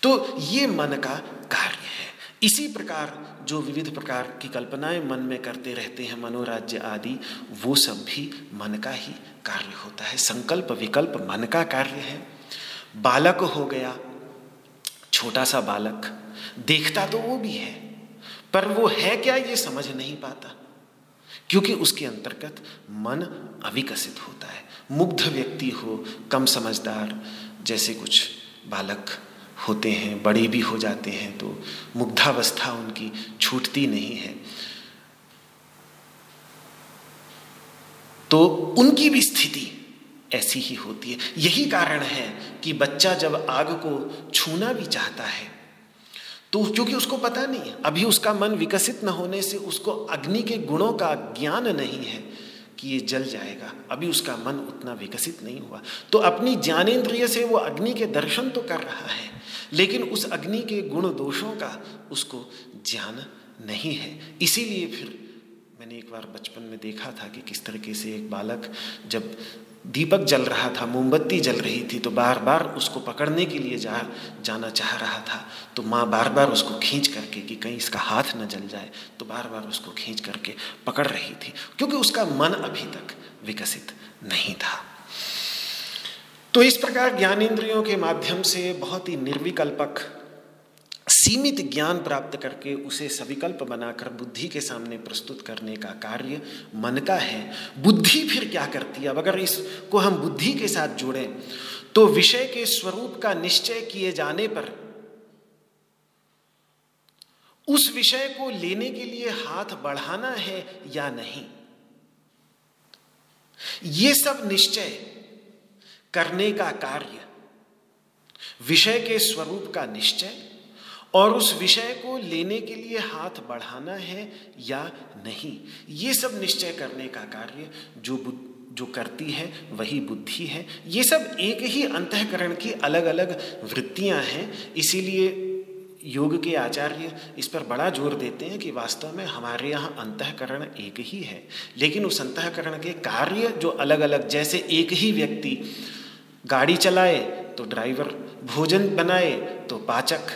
तो ये मन का कार्य है। इसी प्रकार जो विविध प्रकार की कल्पनाएँ मन में करते रहते हैं, मनोराज्य आदि, वो सब भी मन का ही कार्य होता है। संकल्प विकल्प मन का कार्य है। बालक हो गया, छोटा सा बालक, देखता तो वो भी है, पर वो है क्या ये समझ नहीं पाता, क्योंकि उसके अंतर्गत मन अविकसित होता है, मुग्ध व्यक्ति हो, कम समझदार, जैसे कुछ बालक होते हैं, बड़े भी हो जाते हैं तो मुग्धावस्था उनकी छूटती नहीं है। तो उनकी भी स्थिति ऐसी ही होती है। यही कारण है कि बच्चा जब आग को छूना भी चाहता है तो क्योंकि उसको पता नहीं अभी उसका मन विकसित न होने से उसको अग्नि के गुणों का ज्ञान नहीं है कि ये जल जाएगा। अभी उसका मन उतना विकसित नहीं हुआ। तो अपनी ज्ञानेन्द्रिय से वो अग्नि के दर्शन तो कर रहा है, लेकिन उस अग्नि के गुण दोषों का उसको ज्ञान नहीं है। इसीलिए फिर मैंने एक बार बचपन में देखा था कि किस तरीके से एक बालक जब दीपक जल रहा था, मोमबत्ती जल रही थी तो बार बार उसको पकड़ने के लिए जा, जाना चाह रहा था। तो माँ बार बार उसको खींच करके कि कहीं इसका हाथ न जल जाए तो बार बार उसको खींच करके पकड़ रही थी, क्योंकि उसका मन अभी तक विकसित नहीं था। तो इस प्रकार ज्ञानेन्द्रियों के माध्यम से बहुत ही निर्विकल्पक सीमित ज्ञान प्राप्त करके उसे सविकल्प बनाकर बुद्धि के सामने प्रस्तुत करने का कार्य मन का है। बुद्धि फिर क्या करती है? अब अगर इसको हम बुद्धि के साथ जोड़ें तो विषय के स्वरूप का निश्चय किए जाने पर उस विषय को लेने के लिए हाथ बढ़ाना है या नहीं? ये सब निश्चय करने का कार्य, विषय के स्वरूप का निश्चय और उस विषय को लेने के लिए हाथ बढ़ाना है या नहीं? ये सब निश्चय करने का कार्य जो जो करती है, वही बुद्धि है। ये सब एक ही अंतकरण की अलग अलग वृत्तियाँ हैं। इसीलिए योग के आचार्य इस पर बड़ा ज़ोर देते हैं कि वास्तव में हमारे यहाँ अंतकरण एक ही है। लेकिन उस अंतकरण के कार्य जो अलग अलग जैसे एक ही व्यक्ति गाड़ी चलाए तो ड्राइवर भोजन बनाए तो पाचक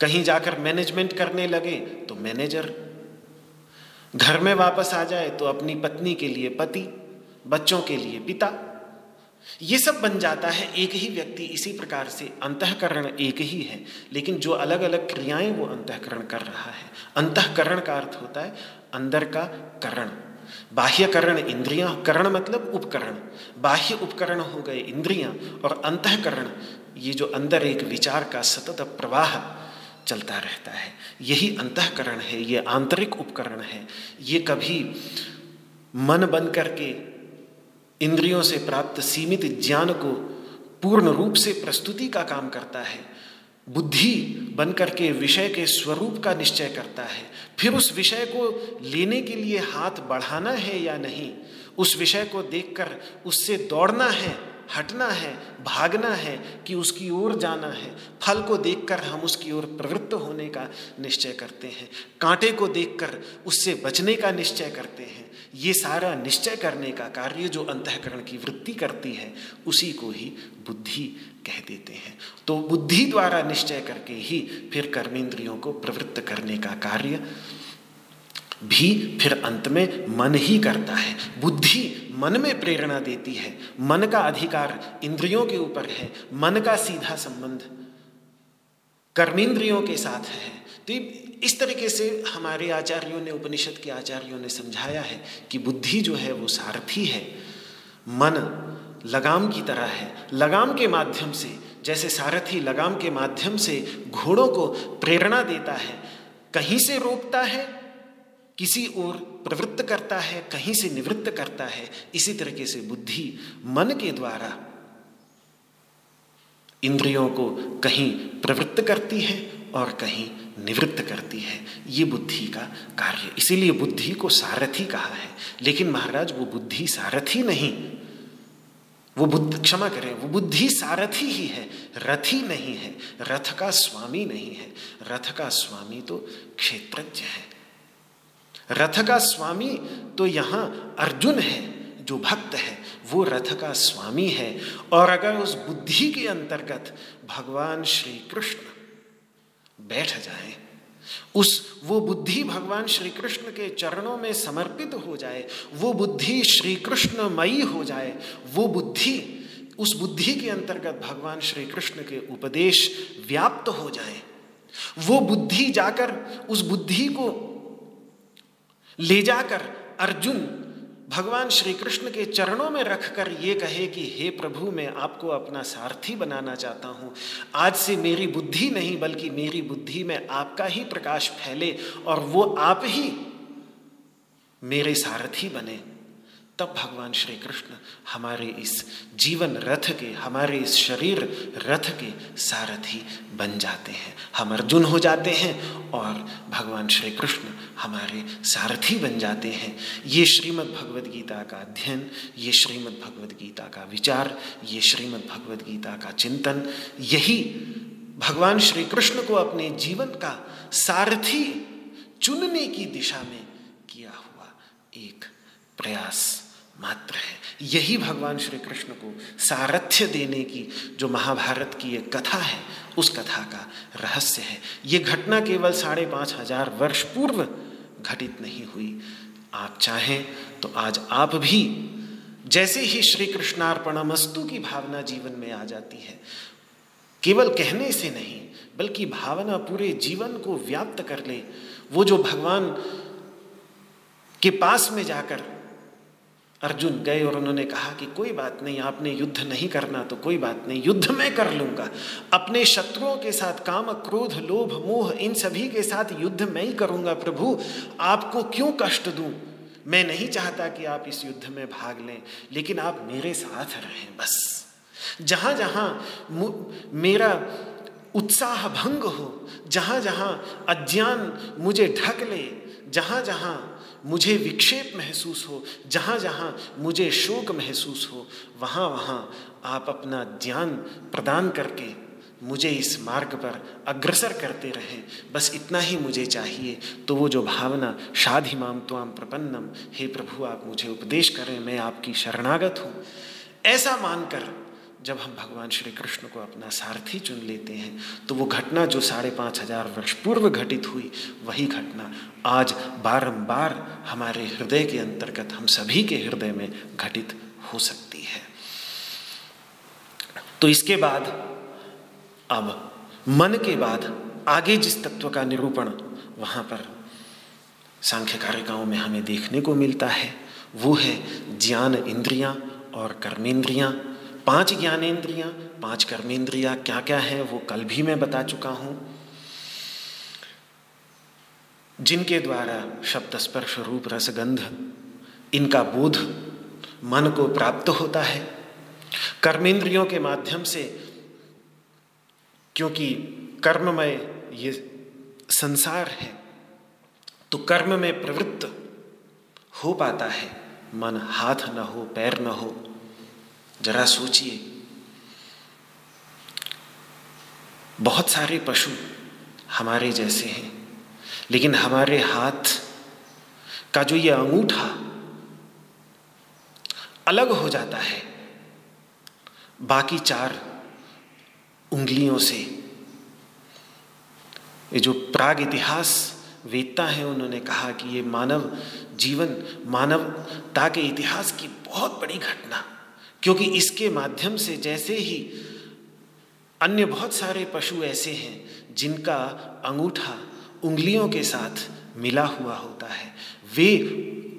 कहीं जाकर मैनेजमेंट करने लगे तो मैनेजर घर में वापस आ जाए तो अपनी पत्नी के लिए पति, बच्चों के लिए पिता। ये सब बन जाता है एक ही व्यक्ति, इसी प्रकार से अंतकरण एक ही है। लेकिन जो अलग अलग क्रियाएँ वो अंतकरण कर रहा है। अंतकरण का अर्थ होता है अंदर का करण। बाह्य करण इंद्रियाँ, करण मतलब उपकरण। बाह्य उपकरण हो गए इंद्रियाँ और अंतकरण, ये जो अंदर एक विचार का सतत प्रवाह चलता रहता है। यही अंतकरण है, ये आंतरिक उपकरण है। ये कभी मन बन करके इंद्रियों से प्राप्त सीमित ज्ञान को पूर्ण रूप से प्रस्तुति का काम करता है। बुद्धि बन करके विषय के स्वरूप का निश्चय करता है। फिर उस विषय को लेने के लिए हाथ बढ़ाना है या नहीं, उस विषय को देखकर उससे दौड़ना है हटना है, भागना है कि उसकी ओर जाना है। फल को देखकर हम उसकी ओर प्रवृत्त होने का निश्चय करते हैं। कांटे को देखकर उससे बचने का निश्चय करते हैं। ये सारा निश्चय करने का कार्य जो अंतकरण की वृत्ति करती है, उसी को ही बुद्धि कह देते हैं। तो बुद्धि द्वारा निश्चय करके ही फिर कर्मेंद्रियों को प्रवृत्त करने का कार्य भी फिर अंत में मन ही करता है। बुद्धि मन में प्रेरणा देती है। मन का अधिकार इंद्रियों के ऊपर है। मन का सीधा संबंध कर्मेंद्रियों के साथ है। तो इस तरीके से हमारे आचार्यों ने उपनिषद के आचार्यों ने समझाया है कि बुद्धि जो है वो सारथी है। मन लगाम की तरह है। लगाम के माध्यम से, जैसे सारथी लगाम के माध्यम से घोड़ों को प्रेरणा देता है। कहीं से रोकता है किसी ओर प्रवृत्त करता है, कहीं से निवृत्त करता है, इसी तरीके से बुद्धि मन के द्वारा इंद्रियों को कहीं प्रवृत्त करती है और कहीं निवृत्त करती है। ये बुद्धि का कार्य। इसीलिए बुद्धि को सारथी कहा है। लेकिन महाराज, वो बुद्धि सारथी नहीं। वो बुद्ध, क्षमा करें, वो बुद्धि सारथी ही है। रथी नहीं है। रथ का स्वामी नहीं है। रथ का स्वामी तो क्षेत्रज्ञ है। रथ का स्वामी तो यहाँ अर्जुन है, जो भक्त है, वो रथ का स्वामी है। और अगर उस बुद्धि के अंतर्गत भगवान श्री कृष्ण बैठ जाए, उस, वो बुद्धि भगवान श्री कृष्ण के चरणों में समर्पित हो जाए, वो बुद्धि श्री कृष्णमयी हो जाए, वो बुद्धि, उस बुद्धि के अंतर्गत भगवान श्री कृष्ण के उपदेश व्याप्त हो जाए, वो बुद्धि जाकर उस बुद्धि को ले जाकर अर्जुन भगवान श्री कृष्ण के चरणों में रखकर ये कहे कि, हे प्रभु, मैं आपको अपना सारथी बनाना चाहता हूँ। आज से मेरी बुद्धि नहीं, बल्कि मेरी बुद्धि में आपका ही प्रकाश फैले और वो आप ही मेरे सारथी बने। तब भगवान श्री कृष्ण हमारे इस जीवन रथ के, हमारे इस शरीर रथ के सारथी बन जाते हैं। हम अर्जुन हो जाते हैं और भगवान श्री कृष्ण हमारे सारथी बन जाते हैं। ये श्रीमद् भगवद गीता का अध्ययन, ये श्रीमद् भगवद गीता का विचार, ये श्रीमद् भगवद गीता का चिंतन, यही भगवान श्री कृष्ण को अपने जीवन का सारथी चुनने की दिशा में किया हुआ एक प्रयास। मात्र है। यही भगवान श्री कृष्ण को सारथ्य देने की जो महाभारत की एक कथा है, उस कथा का रहस्य है। ये घटना केवल साढ़े पाँच हज़ार वर्ष पूर्व घटित नहीं हुई। आप चाहें तो आज आप भी जैसे ही श्री कृष्णार्पणमस्तु की भावना जीवन में आ जाती है, केवल कहने से नहीं, बल्कि भावना पूरे जीवन को व्याप्त कर ले। वो जो भगवान के पास में जाकर अर्जुन गए और उन्होंने कहा कि कोई बात नहीं, आपने युद्ध नहीं करना तो कोई बात नहीं, युद्ध मैं कर लूँगा। अपने शत्रुओं के साथ काम, क्रोध, लोभ, मोह, इन सभी के साथ युद्ध मैं ही करूँगा प्रभु। आपको क्यों कष्ट दूँ? मैं नहीं चाहता कि आप इस युद्ध में भाग लें, लेकिन आप मेरे साथ रहें बस। जहाँ जहाँ मेरा उत्साह भंग हो जहाँ जहाँ अज्ञान मुझे ढक ले जहाँ जहाँ मुझे विक्षेप महसूस हो, जहाँ जहाँ मुझे शोक महसूस हो, वहाँ वहाँ आप अपना ज्ञान प्रदान करके मुझे इस मार्ग पर अग्रसर करते रहें। बस इतना ही मुझे चाहिए। तो वो जो भावना, शाधिमाम त्वाम प्रपन्नम, हे प्रभु, आप मुझे उपदेश करें, मैं आपकी शरणागत हूँ। ऐसा मानकर जब हम भगवान श्री कृष्ण को अपना सारथी चुन लेते हैं तो वो घटना जो साढ़े पाँच हज़ार वर्ष पूर्व घटित हुई, वही घटना आज बारंबार हमारे हृदय के अंतर्गत हम सभी के हृदय में घटित हो सकती है। तो इसके बाद, अब मन के बाद आगे जिस तत्व का निरूपण वहाँ पर सांख्य कारिकाओं में हमें देखने को मिलता है, वो है ज्ञान इंद्रियाँ और कर्मेंद्रियाँ। पाँच ज्ञानेन्द्रियाँ पाँच कर्मेंद्रियाँ क्या क्या है, वो कल भी मैं बता चुका हूँ। जिनके द्वारा शब्द स्पर्श रूप रसगंध, इनका बोध मन को प्राप्त होता है। कर्मेंद्रियों के माध्यम से, क्योंकि कर्ममय ये संसार है तो कर्म में प्रवृत्त हो पाता है। मन हाथ न हो, पैर न हो जरा सोचिए। बहुत सारे पशु हमारे जैसे हैं, लेकिन हमारे हाथ का जो ये अंगूठा अलग हो जाता है। बाकी चार उंगलियों से ये जो प्राग इतिहास वेदता है, उन्होंने कहा कि ये मानव जीवन, मानवता के इतिहास की बहुत बड़ी घटना क्योंकि इसके माध्यम से जैसे ही अन्य बहुत सारे पशु ऐसे हैं, जिनका अंगूठा उंगलियों के साथ मिला हुआ होता है, वे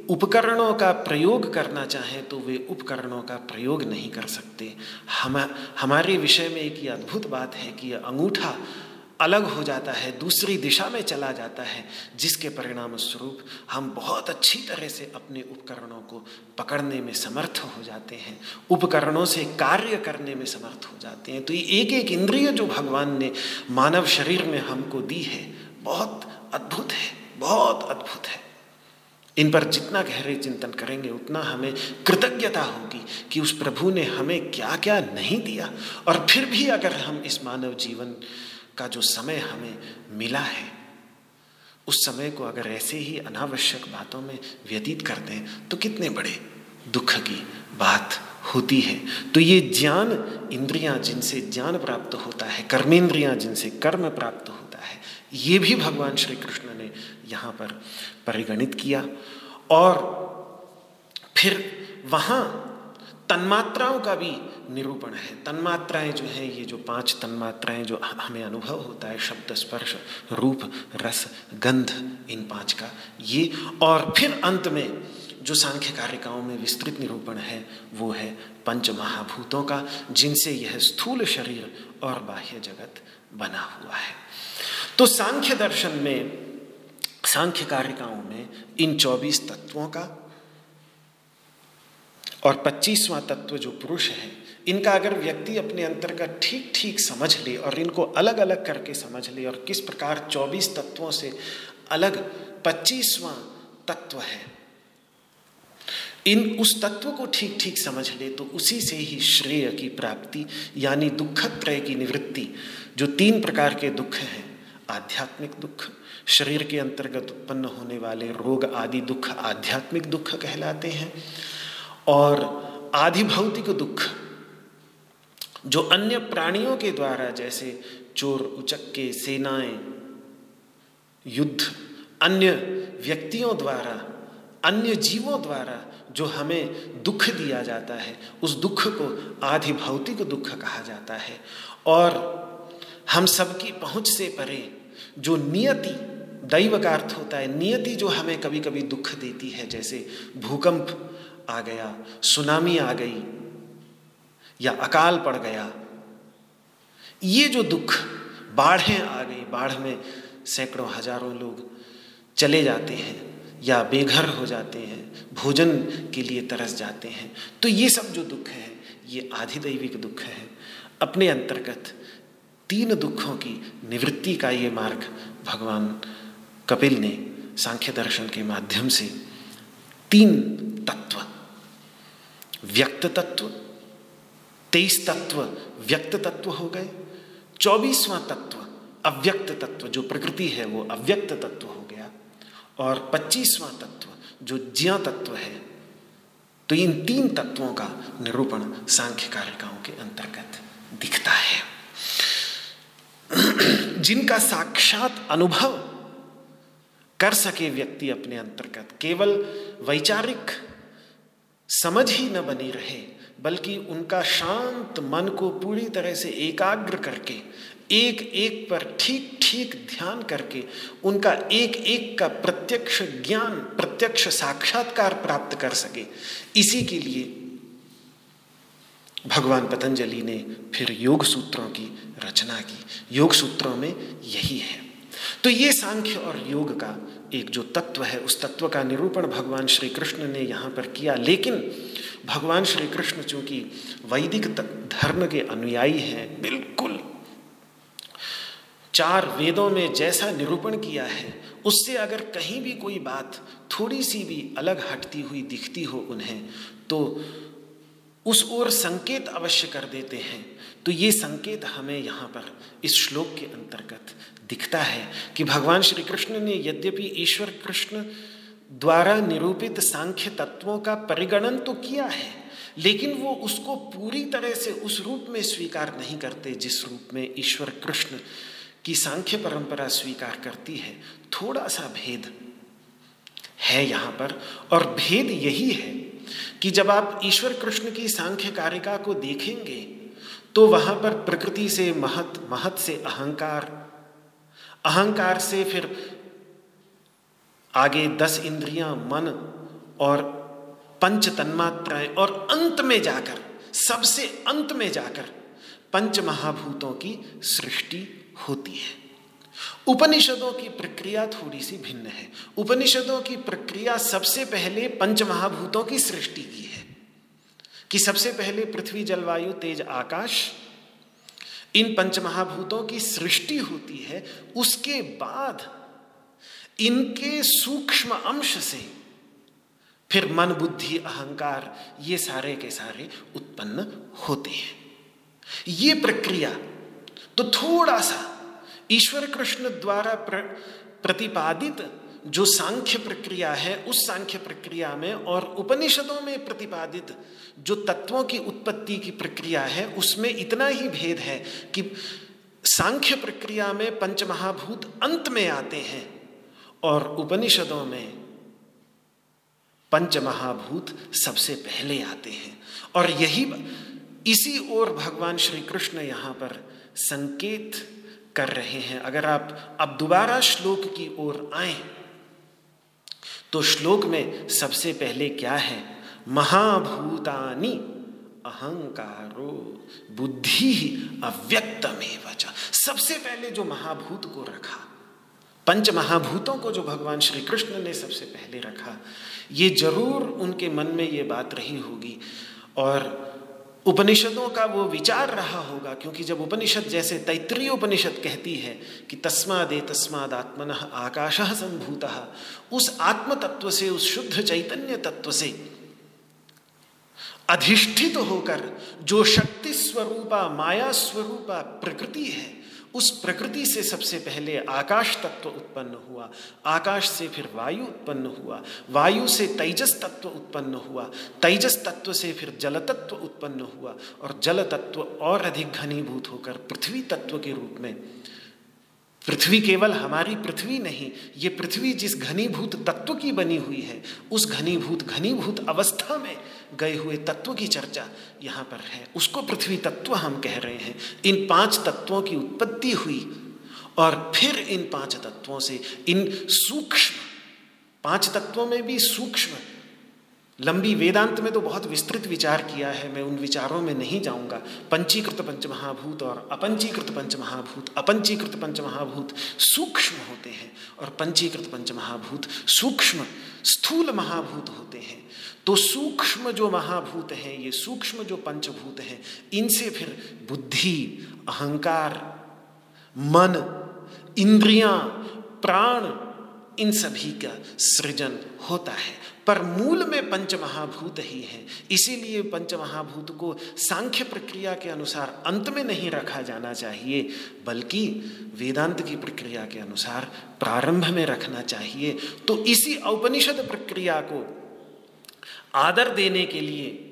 उपकरणों का प्रयोग करना चाहें तो वे उपकरणों का प्रयोग नहीं कर सकते। हम, हमारे विषय में एक अद्भुत बात है कि अंगूठा अलग हो जाता है, दूसरी दिशा में चला जाता है, जिसके परिणाम स्वरूप हम बहुत अच्छी तरह से अपने उपकरणों को पकड़ने में समर्थ हो जाते हैं, उपकरणों से कार्य करने में समर्थ हो जाते हैं। तो ये एक एक इंद्रिय जो भगवान ने मानव शरीर में हमको दी है, बहुत अद्भुत है, बहुत अद्भुत है। इन पर जितना गहरे चिंतन करेंगे, उतना हमें कृतज्ञता होगी कि उस प्रभु ने हमें क्या क्या नहीं दिया। और फिर भी अगर हम इस मानव जीवन का जो समय हमें मिला है, उस समय को अगर ऐसे ही अनावश्यक बातों में व्यतीत कर दें तो कितने बड़े दुख की बात होती है। तो ये ज्ञान इंद्रियाँ जिनसे ज्ञान प्राप्त होता है, कर्मेंद्रियाँ जिनसे कर्म प्राप्त होता है, ये भी भगवान श्री कृष्ण ने यहाँ पर परिगणित किया। और फिर वहाँ तन्मात्राओं का भी निरूपण है। तन्मात्राएँ जो हैं, ये जो पाँच तन्मात्राएँ जो हमें अनुभव होता है, शब्द, स्पर्श, रूप, रस, गंध, इन पाँच का, ये और फिर अंत में जो सांख्य कारिकाओं में विस्तृत निरूपण है, वो है पंच महाभूतों का, जिनसे यह स्थूल शरीर और बाह्य जगत बना हुआ है। तो सांख्य दर्शन में, सांख्य कारिकाओं में इन चौबीस तत्वों का और पच्चीसवां तत्व जो पुरुष है, इनका अगर व्यक्ति अपने अंतर्गत ठीक ठीक समझ ले और इनको अलग अलग करके समझ ले और किस प्रकार चौबीस तत्वों से अलग पच्चीसवां तत्व है, इन उस तत्व को ठीक ठीक समझ ले तो उसी से ही श्रेय की प्राप्ति यानी दुखत्रय की निवृत्ति, जो तीन प्रकार के दुख हैं, आध्यात्मिक दुख, शरीर के अंतर्गत उत्पन्न होने वाले रोग आदि दुख आध्यात्मिक दुख कहलाते हैं और आधि भौतिक दुख, जो अन्य प्राणियों के द्वारा, जैसे चोर, उचक्के, सेनाएँ, युद्ध, अन्य व्यक्तियों द्वारा, अन्य जीवों द्वारा जो हमें दुख दिया जाता है, उस दुख को आधि भौतिक दुख कहा जाता है। और हम सबकी पहुँच से परे जो नियति दैव का अर्थ होता है, नियति जो हमें कभी कभी दुख देती है, जैसे भूकंप आ गया, सुनामी आ गई, या अकाल पड़ गया। ये जो दुख, बाढ़ें आ गई, बाढ़ में सैकड़ों हज़ारों लोग चले जाते हैं, या बेघर हो जाते हैं, भोजन के लिए तरस जाते हैं। तो ये सब जो दुख है, ये आधिदैविक दुख है। अपने अंतर्गत तीन दुखों की निवृत्ति का ये मार्ग भगवान कपिल ने सांख्य दर्शन के माध्यम से तीन व्यक्त तत्व तेईस तत्व व्यक्त तत्व हो गए। चौबीसवां तत्व अव्यक्त तत्व जो प्रकृति है, वो अव्यक्त तत्व हो गया। और पच्चीसवां तत्व, जो ज्ञा तत्व है तो इन तीन तत्वों का निरूपण सांख्य कारिकाओं के अंतर्गत दिखता है। जिनका साक्षात अनुभव कर सके व्यक्ति अपने अंतर्गत, केवल वैचारिक समझ ही न बनी रहे, बल्कि उनका शांत मन को पूरी तरह से एकाग्र करके एक एक पर ठीक ठीक ध्यान करके, उनका एक एक का प्रत्यक्ष ज्ञान, प्रत्यक्ष साक्षात्कार प्राप्त कर सके। इसी के लिए भगवान पतंजलि ने फिर योग सूत्रों की रचना की। योग सूत्रों में यही है। तो ये सांख्य और योग का एक जो तत्व है, उस तत्व का निरूपण भगवान श्री कृष्ण ने यहाँ पर किया। लेकिन भगवान श्री कृष्ण चूँकि वैदिक धर्म के अनुयायी हैं, बिल्कुल चार वेदों में जैसा निरूपण किया है, उससे अगर कहीं भी कोई बात थोड़ी सी भी अलग हटती हुई दिखती हो उन्हें तो उस ओर संकेत अवश्य कर देते हैं। तो ये संकेत हमें यहाँ पर इस श्लोक के अंतर्गत दिखता है कि भगवान श्री कृष्ण ने यद्यपि ईश्वर कृष्ण द्वारा निरूपित सांख्य तत्वों का परिगणन तो किया है, लेकिन वो उसको पूरी तरह से उस रूप में स्वीकार नहीं करते जिस रूप में ईश्वर कृष्ण की सांख्य परंपरा स्वीकार करती है। थोड़ा सा भेद है यहाँ पर, और भेद यही है कि जब आप ईश्वर कृष्ण की सांख्य कारिका को देखेंगे तो वहाँ पर प्रकृति से महत महत से अहंकार अहंकार से फिर आगे दस इंद्रियाँ, मन और पंच तन्मात्राएँ, और अंत में जाकर, सबसे अंत में जाकर पंच महाभूतों की सृष्टि होती है। उपनिषदों की प्रक्रिया थोड़ी सी भिन्न है। उपनिषदों की प्रक्रिया सबसे पहले पंच महाभूतों की सृष्टि की है। कि सबसे पहले पृथ्वी, जलवायु, तेज, आकाश इन पंच महाभूतों की सृष्टि होती है उसके बाद इनके सूक्ष्म अंश से फिर मन बुद्धि अहंकार ये सारे के सारे उत्पन्न होते हैं। ये प्रक्रिया तो थोड़ा सा ईश्वर कृष्ण द्वारा प्र, प्रतिपादित जो सांख्य प्रक्रिया है, उस सांख्य प्रक्रिया में और उपनिषदों में प्रतिपादित जो तत्वों की उत्पत्ति की प्रक्रिया है, उसमें इतना ही भेद है कि सांख्य प्रक्रिया में पंचमहाभूत अंत में आते हैं और उपनिषदों में पंचमहाभूत सबसे पहले आते हैं। और यही इसी ओर भगवान श्री कृष्ण यहाँ पर संकेत कर रहे हैं। अगर आप अब दोबारा श्लोक की ओर आए तो श्लोक में सबसे पहले क्या है? महाभूतानी अहंकारो बुद्धि अव्यक्तमेव सबसे पहले जो महाभूत को रखा, पंच महाभूतों को जो भगवान श्री कृष्ण ने सबसे पहले रखा, ये ज़रूर उनके मन में ये बात रही होगी। और उपनिषदों का वो विचार रहा होगा, क्योंकि जब उपनिषद जैसे तैतरीय उपनिषद कहती है कि तस्मादे तस्माद आत्मन आकाश संभूत, उस आत्म तत्व से, उस शुद्ध चैतन्य तत्व से अधिष्ठित होकर जो शक्ति स्वरूपा, माया स्वरूपा प्रकृति है उस प्रकृति से सबसे पहले आकाश तत्व उत्पन्न हुआ। आकाश से फिर वायु उत्पन्न हुआ। वायु से तेजस तत्व उत्पन्न हुआ। तेजस तत्व से फिर जल तत्व उत्पन्न हुआ। और जल तत्व और अधिक घनीभूत होकर पृथ्वी तत्व के रूप में पृथ्वी केवल हमारी पृथ्वी नहीं, ये पृथ्वी जिस घनीभूत तत्व की बनी हुई है, उस घनीभूत घनीभूत अवस्था में गए हुए तत्व की चर्चा यहाँ पर है। उसको पृथ्वी तत्व हम कह रहे हैं। इन पाँच तत्वों की उत्पत्ति हुई और फिर इन पाँच तत्वों से इन सूक्ष्म, पाँच तत्वों में भी सूक्ष्म लंबी वेदांत में तो बहुत विस्तृत विचार किया है, मैं उन विचारों में नहीं जाऊँगा। पंचीकृत पंचमहाभूत और अपंचीकृत पंचमहाभूत अपंचीकृत पंचमहाभूत सूक्ष्म होते हैं और पंचीकृत पंचमहाभूत सूक्ष्म, स्थूल महाभूत होते हैं। तो सूक्ष्म जो महाभूत हैं, ये सूक्ष्म जो पंचभूत हैं, इनसे फिर बुद्धि, अहंकार, मन, इंद्रियाँ, प्राण, इन सभी का सृजन होता है। पर मूल में पंच महाभूत ही है। इसीलिए पंच महाभूत को सांख्य प्रक्रिया के अनुसार अंत में नहीं रखा जाना चाहिए, बल्कि वेदांत की प्रक्रिया के अनुसार प्रारंभ में रखना चाहिए। तो इसी औपनिषद प्रक्रिया को आदर देने के लिए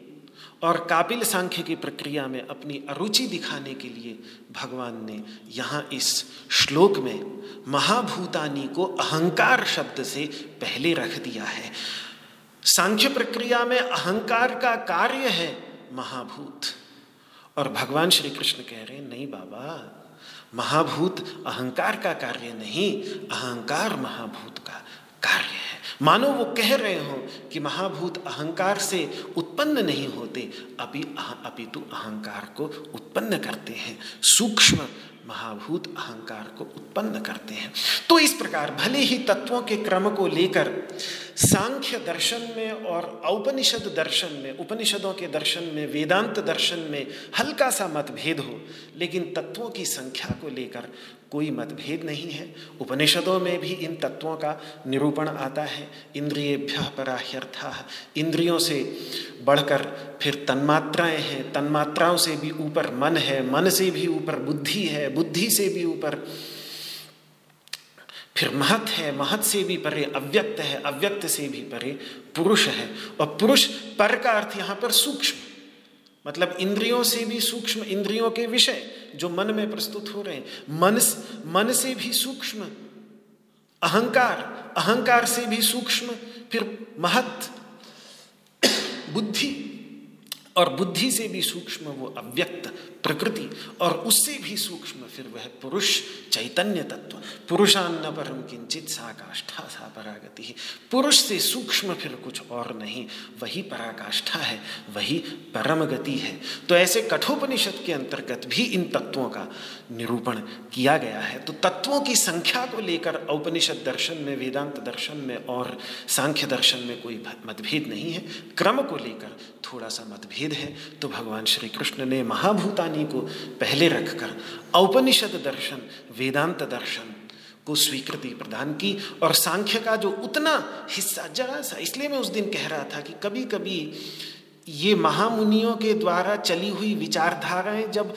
और कापिल सांख्य की प्रक्रिया में अपनी अरुचि दिखाने के लिए भगवान ने यहाँ इस श्लोक में महाभूतानी को अहंकार शब्द से पहले रख दिया है। सांख्य प्रक्रिया में अहंकार का कार्य है महाभूत। और भगवान श्री कृष्ण कह रहे हैं, नहीं बाबा, महाभूत अहंकार का कार्य नहीं, अहंकार महाभूत का कार्य है। मानो वो कह रहे हो कि महाभूत अहंकार से उत्पन्न नहीं होते, अभी अपितु अहंकार को उत्पन्न करते हैं। सूक्ष्म महाभूत अहंकार को उत्पन्न करते हैं। तो इस प्रकार भले ही तत्वों के क्रम को लेकर सांख्य दर्शन में और औपनिषद दर्शन में, उपनिषदों के दर्शन में, वेदांत दर्शन में हल्का सा मतभेद हो, लेकिन तत्वों की संख्या को लेकर कोई मतभेद नहीं है। उपनिषदों में भी इन तत्वों का निरूपण आता है। इंद्रियभ्य पराह्यर्थ, इंद्रियों से बढ़कर फिर तन्मात्राएँ हैं। तन्मात्राओं से भी ऊपर मन है, मन से भी ऊपर बुद्धि है, बुद्धि से भी ऊपर फिर महत है, महत से भी परे, अव्यक्त है, अव्यक्त से भी परे, पुरुष है। और पुरुष पर का अर्थ यहाँ पर सूक्ष्म। मतलब इंद्रियों से भी सूक्ष्म, इंद्रियों के विषय जो मन में प्रस्तुत हो रहे हैं। मन मन से भी सूक्ष्म, अहंकार अहंकार से भी सूक्ष्म, फिर महत, बुद्धि। और बुद्धि से भी सूक्ष्म वो अव्यक्त प्रकृति, और उससे भी सूक्ष्म फिर वह पुरुष, चैतन्य तत्व। पुरुषान्न परम किंचित सा काष्ठा सा परागति। पुरुष से सूक्ष्म फिर कुछ और नहीं, वही पराकाष्ठा है, वही परम गति है। तो ऐसे कठोपनिषद के अंतर्गत भी इन तत्वों का निरूपण किया गया है। तो तत्वों की संख्या को लेकर औपनिषद दर्शन में, वेदांत दर्शन में और सांख्य दर्शन में कोई मतभेद नहीं है। क्रम को लेकर थोड़ा सा मतभेद है तो भगवान श्री कृष्ण ने महाभूतानी को पहले रखकर औपनिषद दर्शन, वेदांत दर्शन को स्वीकृति प्रदान की और सांख्य का जो उतना हिस्सा जरा सा, इसलिए मैं उस दिन कह रहा था कि कभी कभी ये महामुनियों के द्वारा चली हुई विचारधाराएँ जब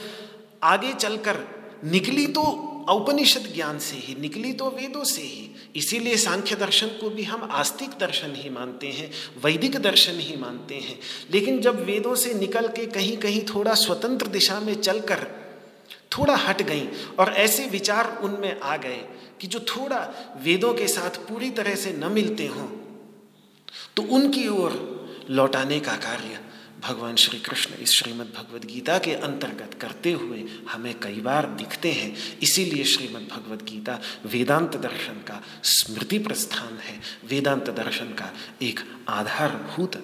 आगे चलकर निकली तो औपनिषद ज्ञान से ही, निकली तो वेदों से ही इसीलिए सांख्य दर्शन को भी हम आस्तिक दर्शन ही मानते हैं, वैदिक दर्शन ही मानते हैं। लेकिन जब वेदों से निकल के कहीं कहीं थोड़ा स्वतंत्र दिशा में चलकर थोड़ा हट गई और ऐसे विचार उनमें आ गए कि जो थोड़ा वेदों के साथ पूरी तरह से न मिलते हों तो उनकी ओर लौटाने का कार्य भगवान श्री कृष्ण इस श्रीमद् भगवद गीता के अंतर्गत करते हुए हमें कई बार दिखते हैं। इसीलिए श्रीमद् भगवद गीता वेदांत दर्शन का स्मृति प्रस्थान है। वेदांत दर्शन का एक आधारभूत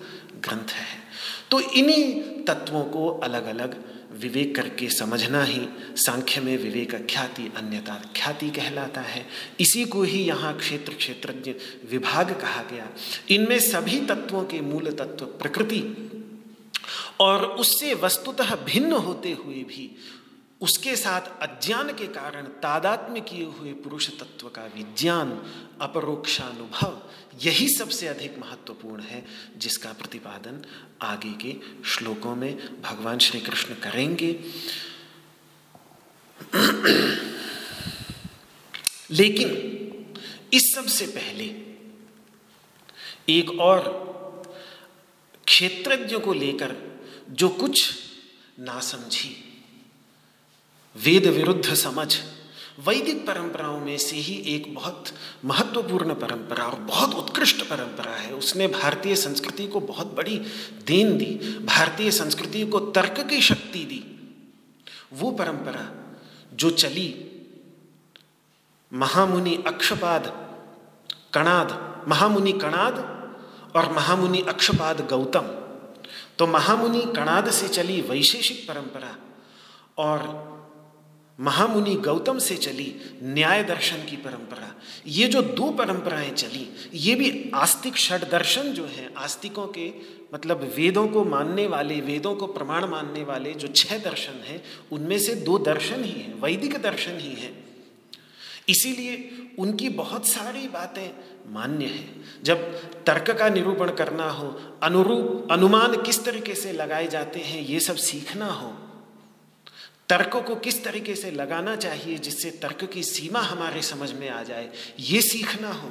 ग्रंथ है। तो इन्हीं तत्वों को अलग अलग विवेक करके समझना ही सांख्य में विवेक ख्याति अन्यता ख्याति कहलाता है। इसी को ही यहाँ क्षेत्र क्षेत्रज्ञ विभाग कहा गया। इनमें सभी तत्वों के मूल तत्व प्रकृति और उससे वस्तुतः भिन्न होते हुए भी, उसके साथ अज्ञान के कारण तादात्म्य किए हुए पुरुष तत्व का विज्ञान, अपरोक्षानुभव, यही सबसे अधिक महत्वपूर्ण है, जिसका प्रतिपादन आगे के श्लोकों में भगवान श्री कृष्ण करेंगे। लेकिन इस सबसे पहले, एक और क्षेत्रज्ञ को लेकर जो कुछ ना समझी। वेद विरुद्ध समझ, वैदिक परंपराओं में से ही एक बहुत महत्वपूर्ण परंपरा और बहुत उत्कृष्ट परंपरा है। उसने भारतीय संस्कृति को बहुत बड़ी देन दी, भारतीय संस्कृति को तर्क की शक्ति दी। वो परंपरा जो चली, महामुनि अक्षपाद कणाद, महामुनि कणाद और महामुनि अक्षपाद गौतम तो महामुनि कणाद से चली वैशेषिक परंपरा और महामुनि गौतम से चली न्याय दर्शन की परंपरा। ये जो दो परंपराएँ चली, ये भी आस्तिक षड दर्शन जो हैं, आस्तिकों के मतलब वेदों को मानने वाले, वेदों को प्रमाण मानने वाले जो छह दर्शन हैं, उनमें से दो दर्शन ही हैं, वैदिक दर्शन ही हैं। इसीलिए उनकी बहुत सारी बातें मान्य है। जब तर्क का निरूपण करना हो, अनुरूप, अनुमान किस तरीके से लगाए जाते हैं, ये सब सीखना हो, तर्क को किस तरीके से लगाना चाहिए जिससे तर्क की सीमा हमारे समझ में आ जाए, ये सीखना हो।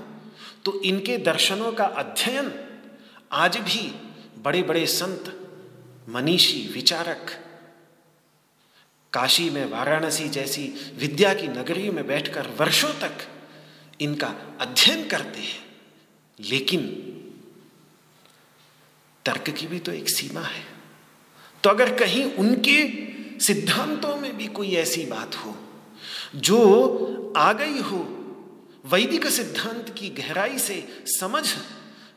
तो इनके दर्शनों का अध्ययन आज भी बड़े बड़े संत, मनीषी, विचारक काशी में, वाराणसी जैसी विद्या की नगरी में बैठकर वर्षों तक इनका अध्ययन करते हैं। लेकिन तर्क की भी तो एक सीमा है। तो अगर कहीं उनके सिद्धांतों में भी कोई ऐसी बात हो, जो आ गई हो, वैदिक सिद्धांत की गहराई से समझ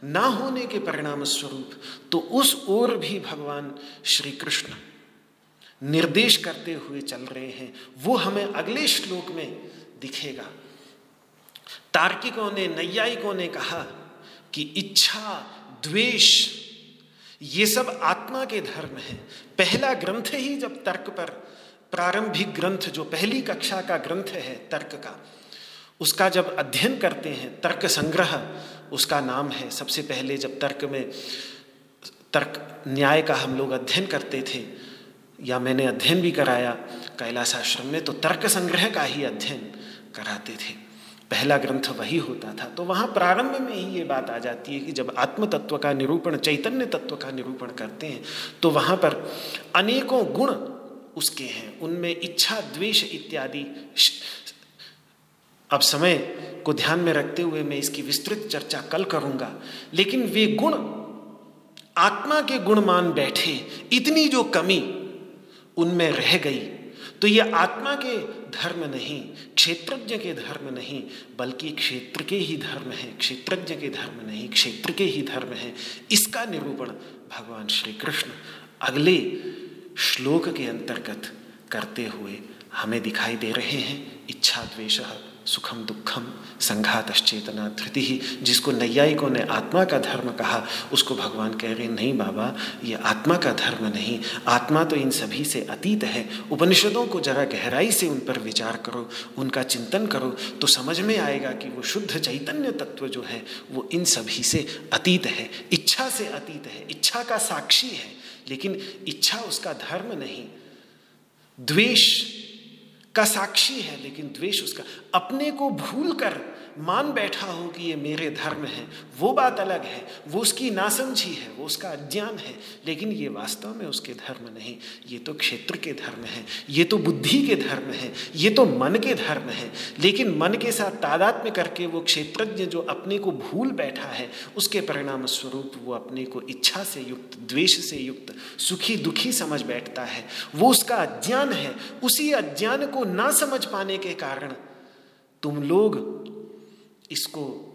ना होने के परिणाम स्वरूप तो उस ओर भी भगवान श्री कृष्ण निर्देश करते हुए चल रहे हैं। वो हमें अगले श्लोक में दिखेगा। तार्किकों ने, नैयायिकों ने कहा कि इच्छा, द्वेष, ये सब आत्मा के धर्म है। पहला ग्रंथ ही जब तर्क पर, प्रारंभिक ग्रंथ जो पहली कक्षा का ग्रंथ है तर्क का, उसका जब अध्ययन करते हैं, तर्क संग्रह, उसका नाम है। सबसे पहले जब तर्क में, तर्क न्याय का हम लोग अध्ययन करते थे या मैंने अध्ययन भी कराया कैलाश आश्रम में तो तर्क संग्रह का ही अध्ययन कराते थे। पहला ग्रंथ वही होता था। तो वहाँ प्रारंभ में ही ये बात आ जाती है कि जब आत्म तत्व का निरूपण, चैतन्य तत्व का निरूपण करते हैं तो वहाँ पर अनेकों गुण उसके हैं। उनमें इच्छा, द्वेष इत्यादि अब समय को ध्यान में रखते हुए मैं इसकी विस्तृत चर्चा कल करूँगा। लेकिन वे गुण, आत्मा के गुण मान बैठे, इतनी जो कमी उनमें रह गई। तो ये आत्मा के धर्म नहीं, क्षेत्रज्ञ के धर्म नहीं, बल्कि क्षेत्र के ही धर्म है, क्षेत्रज्ञ के धर्म नहीं, क्षेत्र के ही धर्म है। इसका निरूपण भगवान श्री कृष्ण अगले श्लोक के अंतर्गत करते हुए हमें दिखाई दे रहे हैं। इच्छा द्वेष। सुखम दुखम संघात चेतना धृति। ही जिसको नैयायिकों ने आत्मा का धर्म कहा, उसको भगवान कह रहे, नहीं बाबा, ये आत्मा का धर्म नहीं। आत्मा तो इन सभी से अतीत है। उपनिषदों को जरा गहराई से उन पर विचार करो, उनका चिंतन करो तो समझ में आएगा कि वो शुद्ध चैतन्य तत्व जो है, वो इन सभी से अतीत है। इच्छा से अतीत है। इच्छा का साक्षी है। लेकिन इच्छा उसका धर्म नहीं। द्वेष का साक्षी है लेकिन द्वेष उसका। अपने को भूल कर मान बैठा हो कि ये मेरे धर्म है, वो बात अलग है, वो उसकी नासमझी है, वो उसका अज्ञान है, लेकिन ये वास्तव में उसके धर्म नहीं, ये तो क्षेत्र के धर्म है, ये तो बुद्धि के धर्म है, ये तो मन के धर्म है, लेकिन मन के साथ तादाद में करके वो क्षेत्रज्ञ जो अपने को भूल बैठा है, उसके परिणाम स्वरूप वो अपने को इच्छा से युक्त, द्वेष से युक्त, सुखी, दुखी समझ बैठता है। वो उसका अज्ञान है, उसी अज्ञान को ना समझ पाने के कारण तुम लोग इसको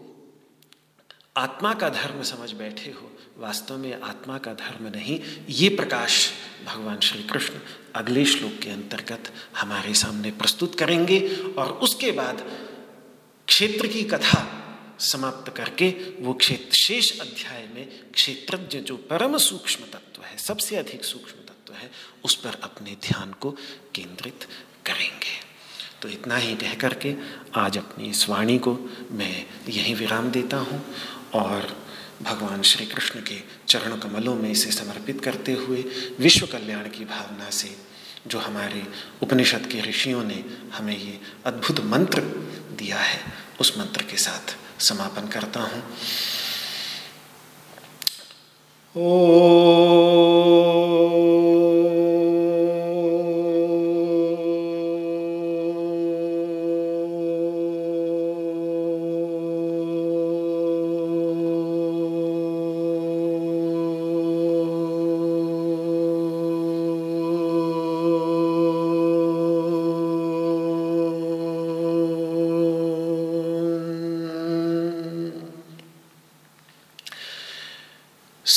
आत्मा का धर्म समझ बैठे हो, वास्तव में आत्मा का धर्म नहीं, ये प्रकाश भगवान श्री कृष्ण अगले श्लोक के अंतर्गत हमारे सामने प्रस्तुत करेंगे और उसके बाद क्षेत्र की कथा समाप्त करके वो क्षेत्र, शेष अध्याय में क्षेत्रज्ञ जो परम सूक्ष्म तत्व है, सबसे अधिक सूक्ष्म तत्व है, उस पर अपने ध्यान को केंद्रित करेंगे। तो इतना ही कह करके आज अपनी इस वाणी को मैं यहीं विराम देता हूँ और भगवान श्री कृष्ण के चरण कमलों में इसे समर्पित करते हुए विश्व कल्याण की भावना से जो हमारे उपनिषद के ऋषियों ने हमें ये अद्भुत मंत्र दिया है, उस मंत्र के साथ समापन करता हूँ। ओ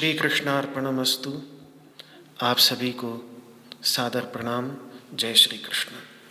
श्री कृष्णार्पणमस्तु आप सभी को सादर प्रणाम। जय श्री कृष्ण